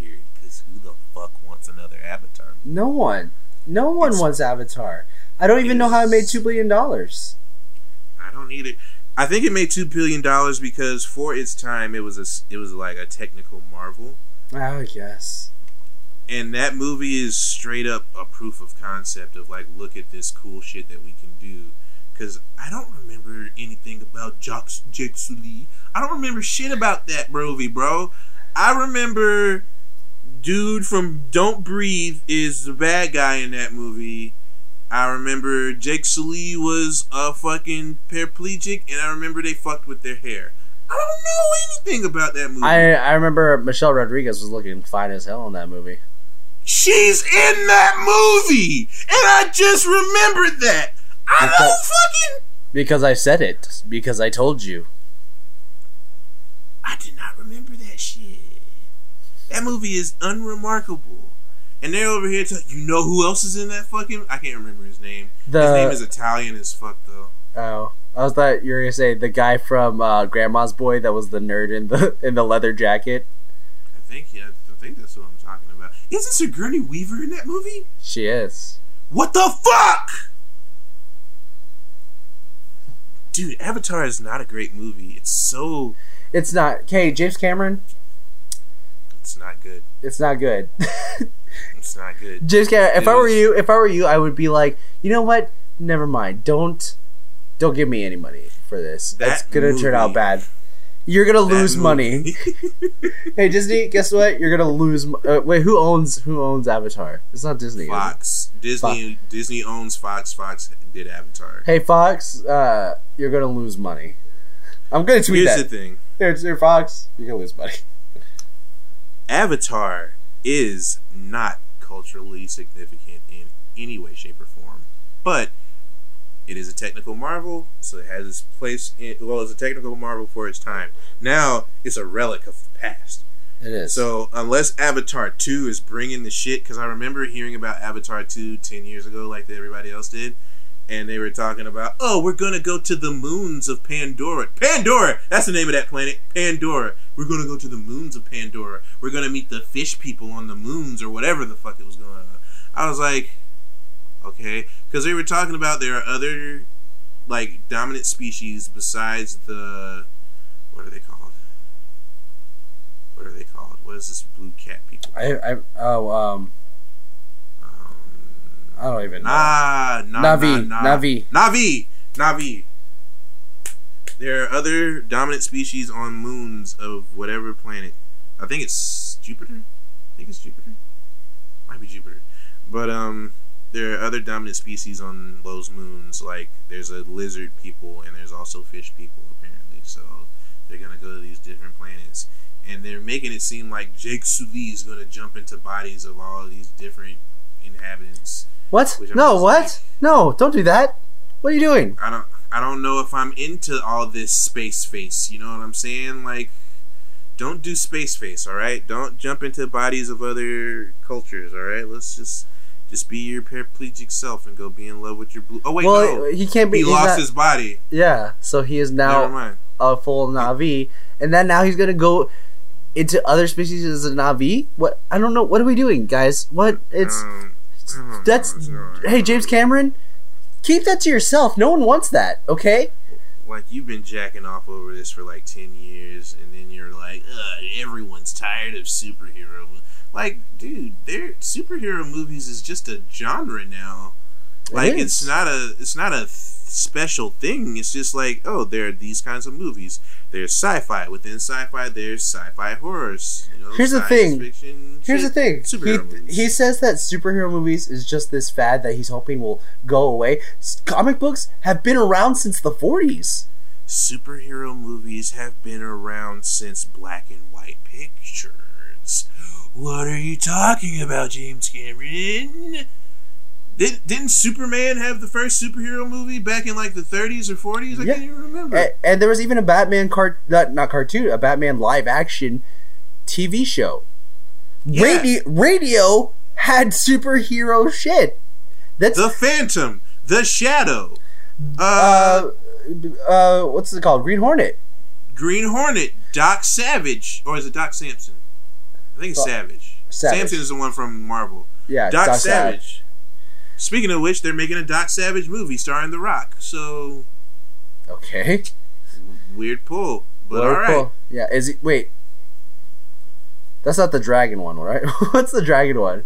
weird because who the fuck wants another Avatar? No one. No one It's- wants Avatar. I don't even know how it made two billion dollars. I don't need it. I think it made two billion dollars because for its time it was a it was like a technical marvel, Oh yes. and that movie is straight up a proof of concept of like look at this cool shit that we can do. Because I don't remember anything about Jacques Jake Sully. I don't remember shit about that movie, bro. I remember dude from Don't Breathe is the bad guy in that movie, I remember Jake Sully was a fucking paraplegic, and I remember they fucked with their hair. I don't know anything about that movie. I I remember Michelle Rodriguez was looking fine as hell in that movie. She's in that movie, and I just remembered that. I Because- know fucking. Because I said it. Because I told you. I did not remember that shit. That movie is unremarkable. And they're over here telling you know who else is in that fucking I can't remember his name. The his name is Italian as fuck though. oh, I was thought you were gonna say the guy from uh, Grandma's Boy that was the nerd in the in the leather jacket. I think yeah, I think that's what I'm talking about. Isn't Sigourney Weaver in that movie? She is. What the fuck? Dude, Avatar is not a great movie. It's so It's not. Okay, James Cameron. it's not good. It's not good. It's not good. James Cameron. If It I were is. you, if I were you, I would be like, you know what? Never mind. Don't, don't give me any money for this. That's That gonna turn out bad. You're gonna lose money. hey Disney, guess what? You're gonna lose. mo- Uh, wait, who owns who owns Avatar? It's not Disney. is it? Fox. Disney Disney owns Fox. Fox did Avatar. Hey Fox, uh, you're gonna lose money. I'm gonna tweet Here's that. the thing. Here's here, Fox. You're gonna lose money. Avatar is not culturally significant in any way, shape, or form. But it is a technical marvel, so it has its place in well, it's a technical marvel for its time. Now it's a relic of the past. So unless Avatar 2 is bringing the shit, because I remember hearing about Avatar 2 10 years ago, like everybody else did, and they were talking about, oh, we're gonna go to the moons of Pandora. Pandora! That's the name of that planet. Pandora. We're gonna go to the moons of Pandora. We're gonna meet the fish people on the moons or whatever the fuck it was going on. I was like, okay, because they were talking about there are other like dominant species besides the what are they called? What are they called? What is this blue cat people? I, I, oh, um, Um, I don't even know. Nah, nah, Na'vi, nah, nah. Na'vi. Na'vi, Na'vi. There are other dominant species on moons of whatever planet. I think it's Jupiter. I think it's Jupiter. Might be Jupiter. But um, there are other dominant species on those moons. Like there's a lizard people and there's also fish people apparently. So they're gonna go to these different planets, and they're making it seem like Jake Sully is gonna jump into bodies of all of these different inhabitants. What? No, what? like- No, don't do that. What are you doing? I don't I don't know if I'm into all this space face. You know what I'm saying? Like, don't do space face. All right, don't jump into bodies of other cultures. All right, let's just just be your paraplegic self and go be in love with your blue. Oh wait, well, no, he can't be. he lost not- his body. Yeah, so he is now a full Na'vi, and then now he's gonna go into other species as a Navi. What? I don't know. What are we doing, guys? What? It's Um, I don't know, that's. Hey, James Cameron, keep that to yourself. No one wants that. Okay. like you've been jacking off over this for like 10 years and then you're like everyone's tired of superhero mo-" like dude their superhero movies is just a genre now like is. it's not a it's not a special thing it's just like oh there are these kinds of movies there's sci-fi within sci-fi there's sci-fi horrors you know, Here's the thing. fiction, Here's the thing. superhero He, movies. he says that superhero movies is just this fad that he's hoping will go away. Comic books have been around since the 40s. superhero movies have been around since black and white pictures. What are you talking about, James Cameron? Did, didn't Superman have the first superhero movie back in like the 30s or 40s? I Yeah. can't even remember. A- and there was even a Batman cart not, not cartoon, a Batman live action TV show. Yeah. Radio radio had superhero shit. That's the Phantom, The Shadow, uh, uh, uh, what's it called? Green Hornet. Green Hornet, Doc Savage, or is it Doc Samson? I think it's Doc- Savage. Savage. Samson is the one from Marvel. Yeah, Doc, Doc Savage. Speaking of which, they're making a Doc Savage movie starring The Rock. So Okay. weird pull, but Well, all right. cool. Yeah. Is he? Wait. That's not the dragon one, right? What's the dragon one?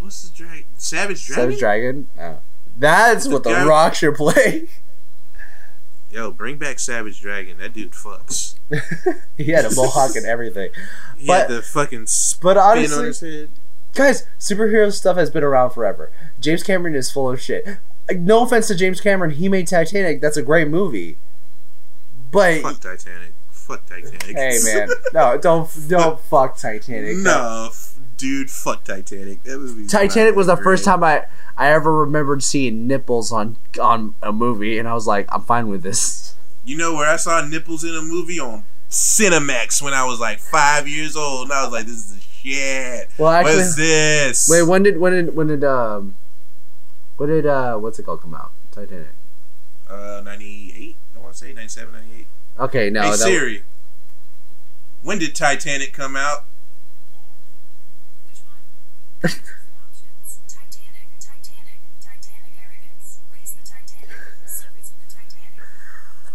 What's the dragon? Savage Dragon. Savage Dragon. Oh. That's The what the guy- Rock should play. Yo, bring back Savage Dragon. That dude fucks. he had a mohawk and everything. He But- had the fucking But on honestly, guys, superhero stuff has been around forever. James Cameron is full of shit. Like, No offense to James Cameron, he made Titanic. That's a great movie. But Fuck Titanic. Fuck Titanic. hey, man, no, don't don't fuck Titanic. no, f- dude, fuck Titanic. That movie's Titanic was the that first time I I ever remembered seeing nipples on on a movie, and I was like, I'm fine with this. You know where I saw nipples in a movie on Cinemax when I was like five years old, and I was like, "This is the shit." Well, actually, What's this? wait, when did when did when did um, when did uh, what's it called come out? Titanic. uh, ninety eight. I want to say 97, 98. Okay, no, hey Siri, when did Titanic come out? Which one? Options. Titanic, Titanic, Titanic arrogance. Raise the Titanic. Secrets of the Titanic.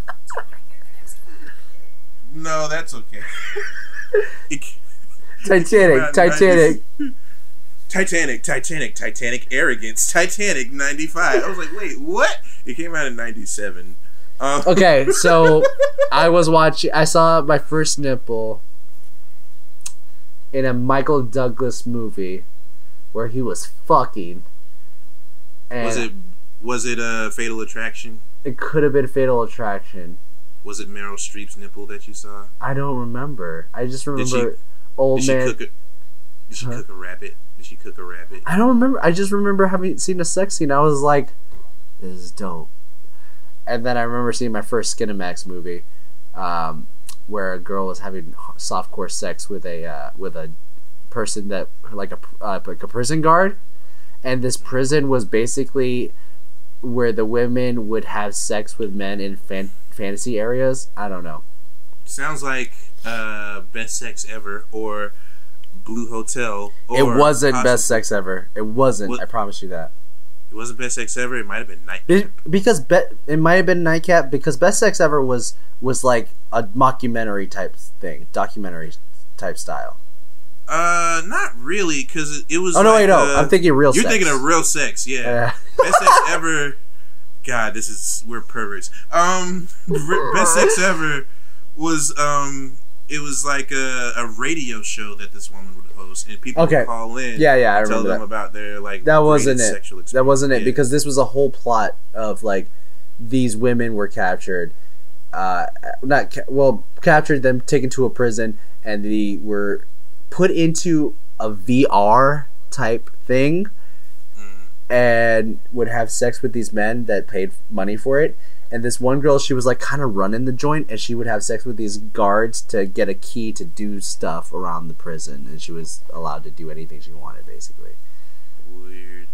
Do you want to hear the next one? No, that's okay. It Titanic, Titanic. Titanic, Titanic, Titanic, arrogance, Titanic, ninety five. I was like, wait, what? It came out in ninety seven. Uh, Okay, so I was watching. I saw my first nipple in a Michael Douglas movie where he was fucking. And was it was it a Fatal Attraction? It could have been Fatal Attraction. Was it Meryl Streep's nipple that you saw? I don't remember. I just Did remember she- old Did she man. cook a Did she Huh? cook a rabbit? Did she cook a rabbit? I don't remember. I just remember having seen a sex scene. I was like, "This is dope." And then I remember seeing my first Skinamax movie, um, where a girl was having softcore sex with a uh, with a person that like a uh, like a prison guard, and this prison was basically where the women would have sex with men in fan- fantasy areas. I don't know. Sounds like uh, best sex ever or Blue Hotel. Or it wasn't possibly- best sex ever. It wasn't. What- I promise you that. It wasn't best sex ever. It might have been night. Be- because be- it might have been nightcap because best sex ever was was like a mockumentary type thing documentary type style Uh, not really, because it, was. oh no like, wait no uh, i'm thinking real sex. You're sex. thinking of real sex, yeah. Uh, best sex ever. God, this is we're perverts. Um, best sex ever was um, it was like a, a radio show that this woman would host, and people Okay. would call in. yeah yeah i tell remember them that about their like that wasn't it Sexual experience. that wasn't it Yeah. because this was a whole plot of like these women were captured uh not ca- well captured them taken to a prison and they were put into a vr type thing Mm. and would have sex with these men that paid money for it. And this one girl, she was like kind of running the joint, and she would have sex with these guards to get a key to do stuff around the prison, and she was allowed to do anything she wanted, basically. weird.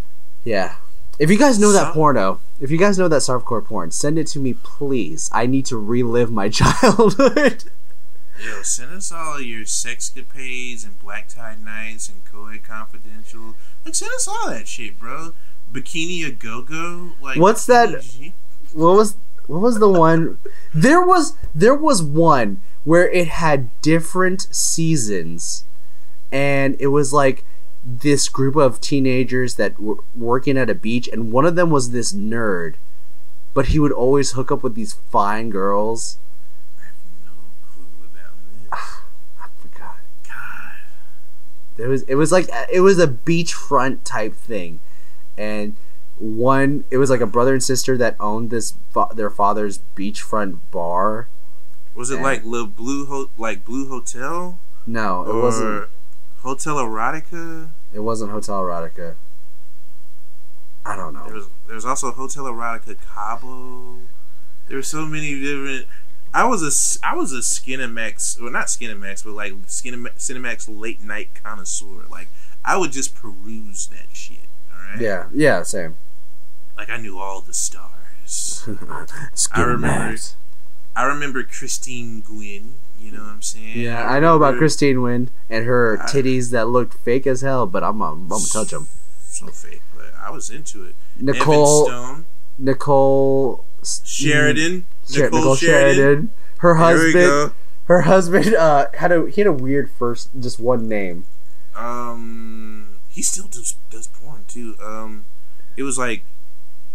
Yeah. If you guys know that porno, if you guys know that softcore porn, send it to me, please. I need to relive my childhood. Yo, send us all your sexcapades and black tie nights and co-ed confidential. Like, send us all that shit, bro. Bikini a go go. Like, What's that- what was what was the one there was there was one where it had different seasons and it was like this group of teenagers that were working at a beach and one of them was this nerd but he would always hook up with these fine girls I have no clue about this. i forgot God. it was it was like it was a beachfront type thing and one it was like a brother and sister that owned this fa- their father's beachfront bar Was it Yeah. like Le Blue Ho- like Blue Hotel no it or wasn't Hotel Erotica? It wasn't Hotel Erotica. I don't There know. was there was also Hotel Erotica Cabo. There were so many different. I was a I was a Skinemax, well not Skinemax, but like Skinemax, Cinemax late night connoisseur. Like I would just peruse that shit. All right. Yeah, yeah, same. Like I knew all the stars. I remember. I remember Christine Gwynn. You know what I'm saying? Yeah, I know about Christine Gwynn and her I- titties that looked fake as hell, but I'm I'm, I'm gonna touch them. So fake, but I was into it. Nicole Stone, Nicole Sheridan, Sher- Nicole, Sheridan. Her There we husband. Her husband uh, had a he had a weird first, just one name. Um, he still does does porn too. Um, it was like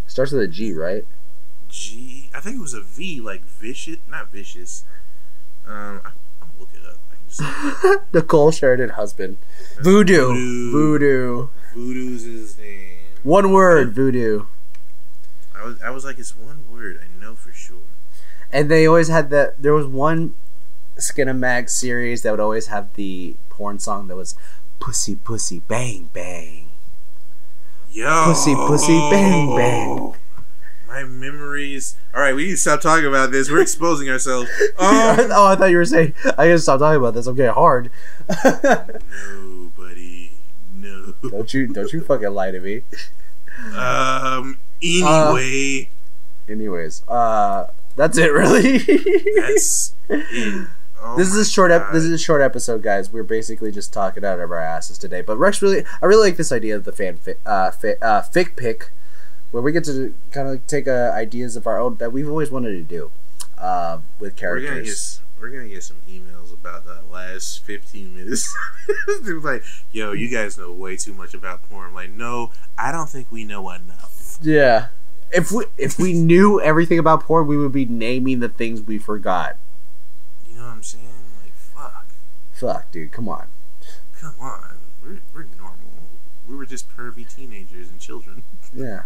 Starts with a G, right? G. I think it was a V, like vicious, not vicious. Um, I, I'm gonna look it up. I can Nicole Sheridan husband. Voodoo. Voodoo. Voodoo. Voodoo's his name. One word, voodoo. I was I was like, it's one word. I know for sure. And they always had that. There was one Skinamax series that would always have the porn song that was "Pussy, Pussy, Bang, Bang." Yo, Pussy, pussy, bang, bang. My memories. All right, we need to stop talking about this. We're exposing ourselves. Um, oh, I thought you were saying I gotta stop talking about this. I'm getting hard. no, buddy, no. don't you? Don't you fucking lie to me. Um. Anyway, Anyways, uh, that's it. Really. that's it. Oh this is a short. Ep- this is a short episode, guys. We're basically just talking out of our asses today. But Rex really, I really like this idea of the fan fi- uh, fi- uh, fic pick, where we get to kind of take uh, ideas of our own that we've always wanted to do uh, with We're gonna get characters. we're gonna get some emails about that last fifteen minutes. Like, yo, you guys know way too much about porn. I'm like, no, I don't think we know enough. Yeah. If we if we knew everything about porn, we would be naming the things we forgot. Know what I'm saying? Like, fuck. Fuck, dude, come on. Come on, we're we're normal. We were just pervy teenagers and children. Yeah.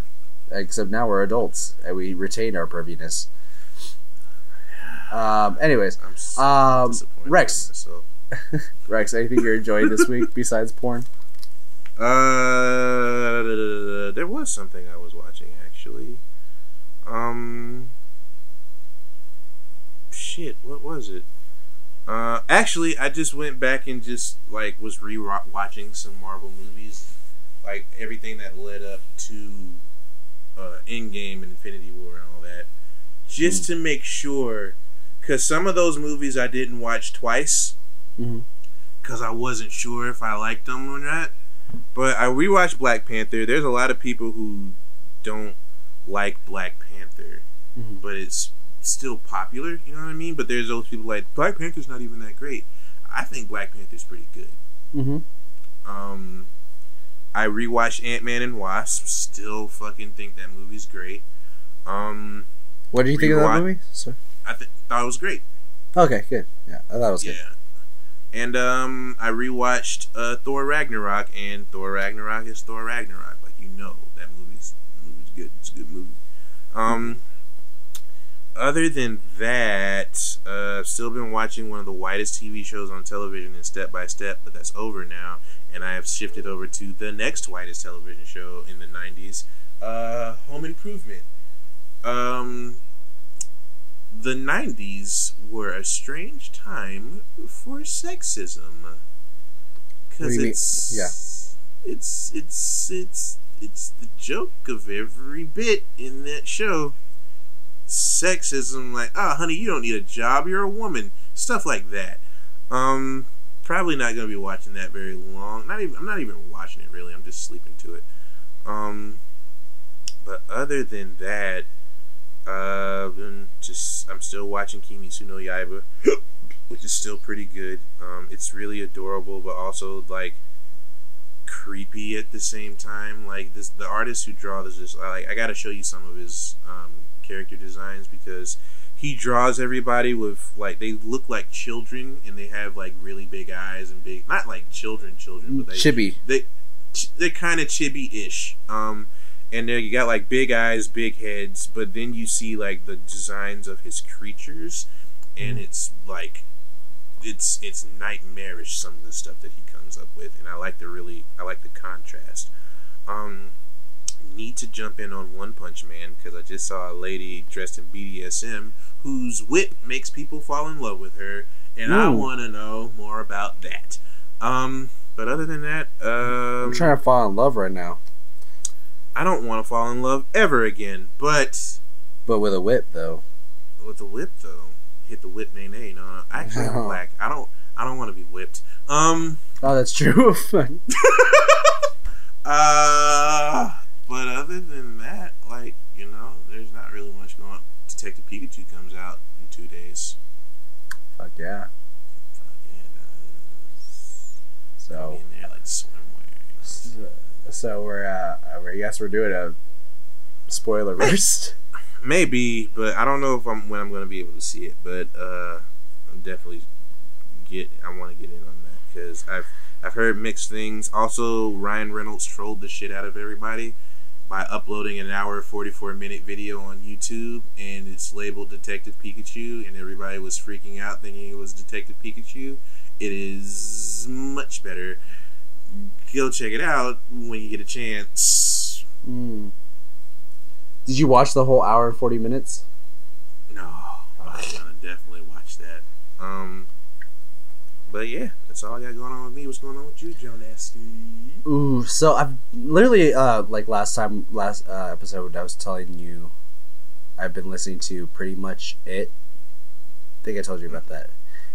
Except now we're adults and we retain our perviness. Um. Anyways, I'm so Um, Rex. Rex, anything you're enjoying this week besides porn? Uh, there was something I was watching actually. Um, shit, what was it? Uh, actually, I just went back and just like was re-watching some Marvel movies, like everything that led up to uh, Endgame and Infinity War and all that, just to make sure, because some of those movies I didn't watch twice because I wasn't sure if I liked them or not. But I rewatched Black Panther. There's a lot of people who don't like Black Panther, Mhm. but it's still popular. You know what I mean? But there's those people like Black Panther's not even that great. I think Black Panther's pretty good. Mm-hmm. Um, I rewatched Ant Man and Wasp. Still fucking think that movie's great. Um, What did you think of that movie? So, I th- thought it was great. okay, good. Yeah, I thought it was good. Yeah. And um, I rewatched uh, Thor Ragnarok, and Thor Ragnarok is Thor Ragnarok. Like you know, that movie's movie's good. It's a good movie. Um, other than that, uh, I've still been watching one of the widest TV shows on television in Step by Step, but that's over now, and I have shifted over to the next widest television show in the '90s, uh, Home Improvement. Um, the 90s were a strange time for sexism because it's Yeah. it's it's it's it's the joke of every bit in that show sexism like ah honey you don't need a job. You're a woman. Stuff like that. Um probably not to be watching that very long. Not even i'm not even watching it really. I'm just sleeping to it. Um but other than that uh, been just I'm still watching Kimetsu no Yaiba, which is still pretty good. Um, it's really adorable, but also like creepy at the same time. Like this, the artist who draw this is like I gotta show you some of his um, character designs because he draws everybody with like they look like children and they have like really big eyes and big not like children children but they Chibi. they they're kind of chibi-ish. Um, and then you got like big eyes, big heads, but then you see like the designs of his creatures, and it's like it's it's nightmarish some of the stuff that he comes up with, and I like the really I like the contrast. Um, need to jump in on One Punch Man because I just saw a lady dressed in BDSM whose whip makes people fall in love with her, and I want to know more about that. Um, but other than that, um, I'm trying to fall in love right now, I don't want to fall in love ever again. But but with a whip though. with a whip though, hit the whip, nay nay. No, no. Actually, I'm black. I don't. I don't want to be whipped. Um. Oh, that's true. Uh. But other than that, like you know, there's not really much going. on. Detective Pikachu comes out in two days. Fuck yeah. Fucking. Uh, So, in there like swimwear. so we're uh, I guess we're doing a spoiler verse. Maybe, but I don't know if I'm when I'm going to be able to see it. But uh, I'm definitely get I want to get in on that because I've I've heard mixed things. Also, Ryan Reynolds trolled the shit out of everybody by uploading an hour forty four minute video on YouTube, and it's labeled Detective Pikachu, and everybody was freaking out thinking it was Detective Pikachu. It is much better. Go check it out when you get a chance. Mm. Did you watch the whole hour and forty minutes? No, I'm gonna definitely watch that. Um, but yeah, that's all I got going on with me. What's going on with you, Joe Nasty? Ooh, so I've literally uh like last time last uh, episode I was telling you I've been listening to pretty much it. I think I told you about that.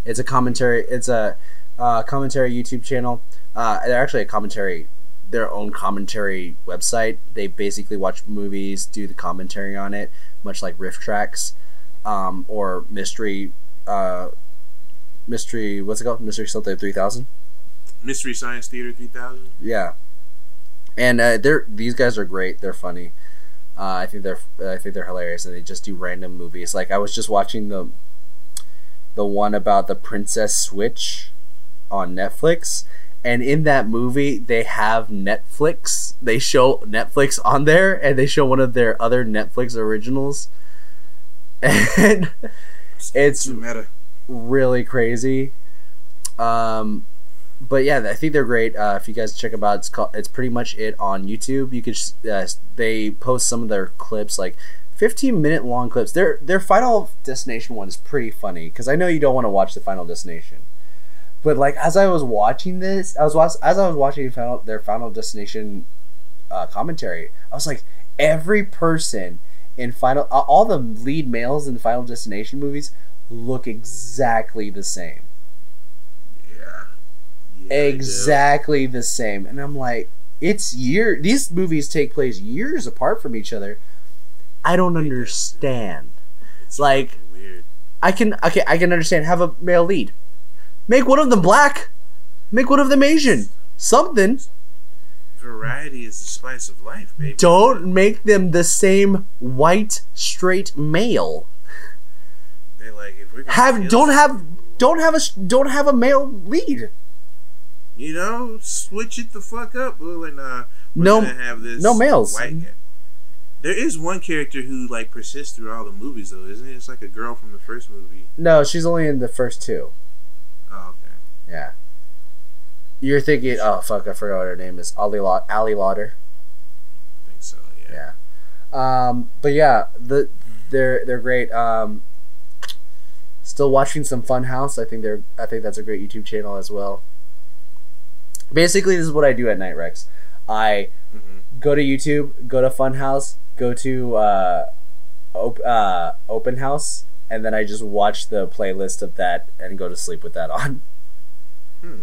It's a commentary. It's a uh, commentary YouTube channel. Uh, they're actually a commentary, their own commentary website. They basically watch movies, do the commentary on it, much like RiffTrax, um, or Mystery, uh, Mystery. What's it called? Mystery something three thousand. Mystery Science Theater 3000. Yeah, and uh, they're these guys are great. They're funny. Uh, I think they're I think they're hilarious, and they just do random movies. Like I was just watching the the one about the Princess Switch on Netflix, and in that movie they have Netflix. They show Netflix on there, and they show one of their other Netflix originals, and it's meta. Really crazy. Um, but yeah, I think they're great. Uh, if you guys check them out, it's called, it's pretty much it on YouTube. You could uh, they post some of their clips, like fifteen minute long clips. Their their Final Destination one is pretty funny because I know you don't want to watch the Final Destination, but like as I was watching this, I was as I was watching final, their Final Destination uh, commentary, I was like, every person in Final, all the lead males in the Final Destination movies look exactly the same. Yeah. yeah exactly the same. And i'm like it's year these movies take place years apart from each other. I don't understand. It's like- weird. i can okay i can understand. Have a male lead. Make one of them black. Make one of them asian. Something. Variety is the spice of life, baby. don't make them the same white straight male They like if we're gonna have don't have don't have a don't have a male lead you know switch it the fuck up. We're nah. We're No- gonna have this no males. White guy. There is one character who like persists through all the movies though, isn't it? It's like a girl from the first movie. no she's only in the first two Oh okay. Yeah. You're thinking, oh fuck, I forgot what her name is. Ali Laud- Ali Larter. I think so. Yeah. Yeah. Um, but yeah, the they're they're great. Um, still watching some Funhaus. I think they're I think that's a great YouTube channel as well. Basically, this is what I do at night, Rex. I hmm go to YouTube, go to Funhaus, go to uh, op- uh, Open Haus, and then I just watch the playlist of that and go to sleep with that on. Hmm.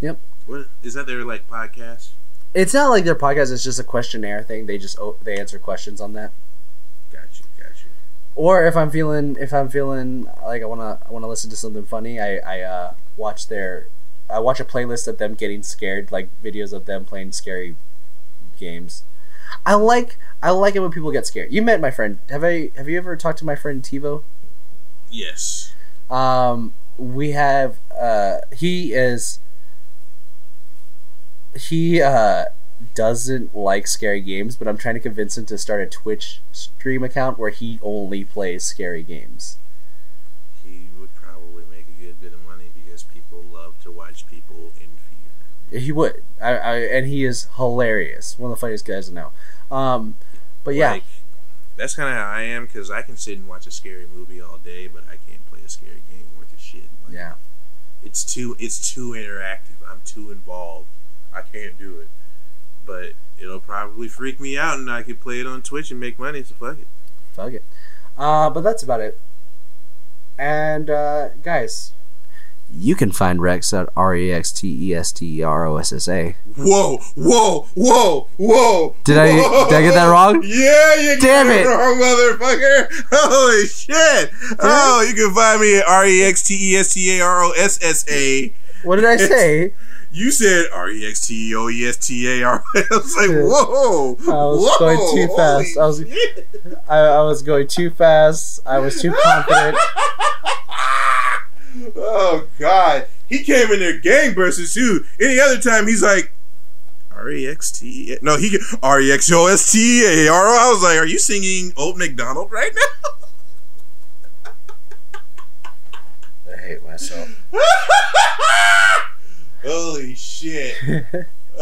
Yep. What is that? Their like podcast? It's not like their podcast It's just a questionnaire thing. They just they answer questions on that. Got you. Got you. Or if I'm feeling if I'm feeling like I wanna I wanna listen to something funny, I I uh, watch their I watch a playlist of them getting scared, like videos of them playing scary games. I like I like it when people get scared. You met my friend. Have I have you ever talked to my friend Tivo? Yes. Um, we have uh, he is he uh doesn't like scary games, but I'm trying to convince him to start a Twitch stream account where he only plays scary games. He would probably make a good bit of money because people love to watch people in fear. He would, I, I and he is hilarious. One of the funniest guys I know. Um, but yeah, Like, that's kind of how I am because I can sit and watch a scary movie all day, but I can't play a scary game worth a shit. Like, yeah, It's too it's too interactive. I'm too involved. I can't do it. But it'll probably freak me out, and I could play it on Twitch and make money. So fuck it. fuck it. Uh, but that's about it. And uh, guys, you can find Rex at R E X T E S T E R O S S A. Whoa, whoa, whoa, whoa! Did I- whoa. did I get that wrong? Yeah, you Damn got it. wrong, motherfucker! Holy shit! Oh, you can find me at R E X T E S T A R O S S A. What did I say? You said R E X T O E S T A R. I was like, whoa! I was whoa, going too fast. I was- I, I was going too fast. I was too confident. Oh God, he came in there gangbusters too. Any other time he's like. R E X T. No, he R E X O S T A R O. I was like, "Are you singing Old McDonald right now?" I hate myself.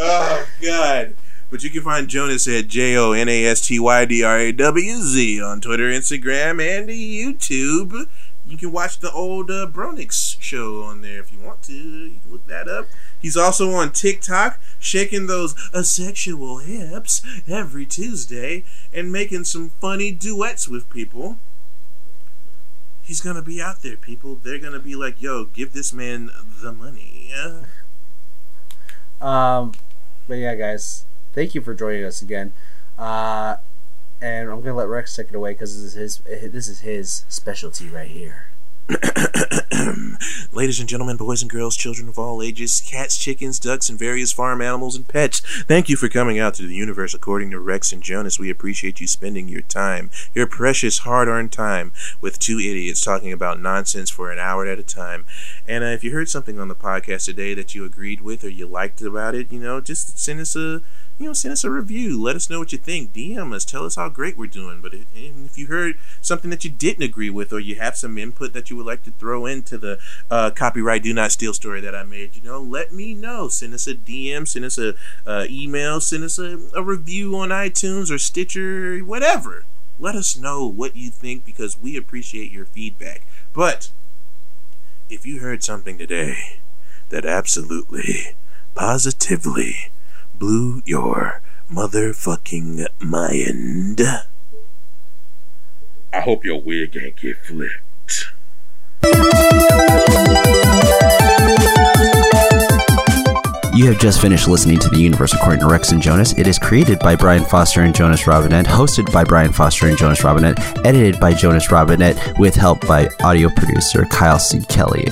Oh God! But you can find Jonas at J O N A S T Y D R A W Z on Twitter, Instagram, and YouTube. You can watch the old uh, Bronix show on there if you want to. You can look that up. He's also on TikTok, shaking those asexual hips every Tuesday and making some funny duets with people. He's gonna be out there, people. They're gonna be like, "Yo, give this man the money." Um, but yeah, guys, thank you for joining us again. Uh, and I'm gonna let Rex take it away because this is his this is his specialty right here. Ladies and gentlemen, boys and girls, children of all ages, cats, chickens, ducks, and various farm animals and pets, thank you for coming out to the universe according to Rex and Jonas. We appreciate you spending your time, your precious, hard earned time, with two idiots talking about nonsense for an hour at a time. And uh, if you heard something on the podcast today that you agreed with or you liked about it, you know, just send us a you know, send us a review. Let us know what you think. DM us. Tell us how great we're doing. But if, if you heard something that you didn't agree with, or you have some input that you would like to throw into the uh, copyright do not steal story that I made, you know, let me know. Send us a DM. Send us a uh, email. Send us a, a review on iTunes or Stitcher, whatever. Let us know what you think because we appreciate your feedback. But if you heard something today that absolutely, positively blew your motherfucking mind. I hope your wig ain't get flipped. You have just finished listening to The Universe According to Rex and Jonas. It is created by Brian Foster and Jonas Robinette, hosted by Brian Foster and Jonas Robinette, edited by Jonas Robinette, with help by audio producer Kyle C. Kelly.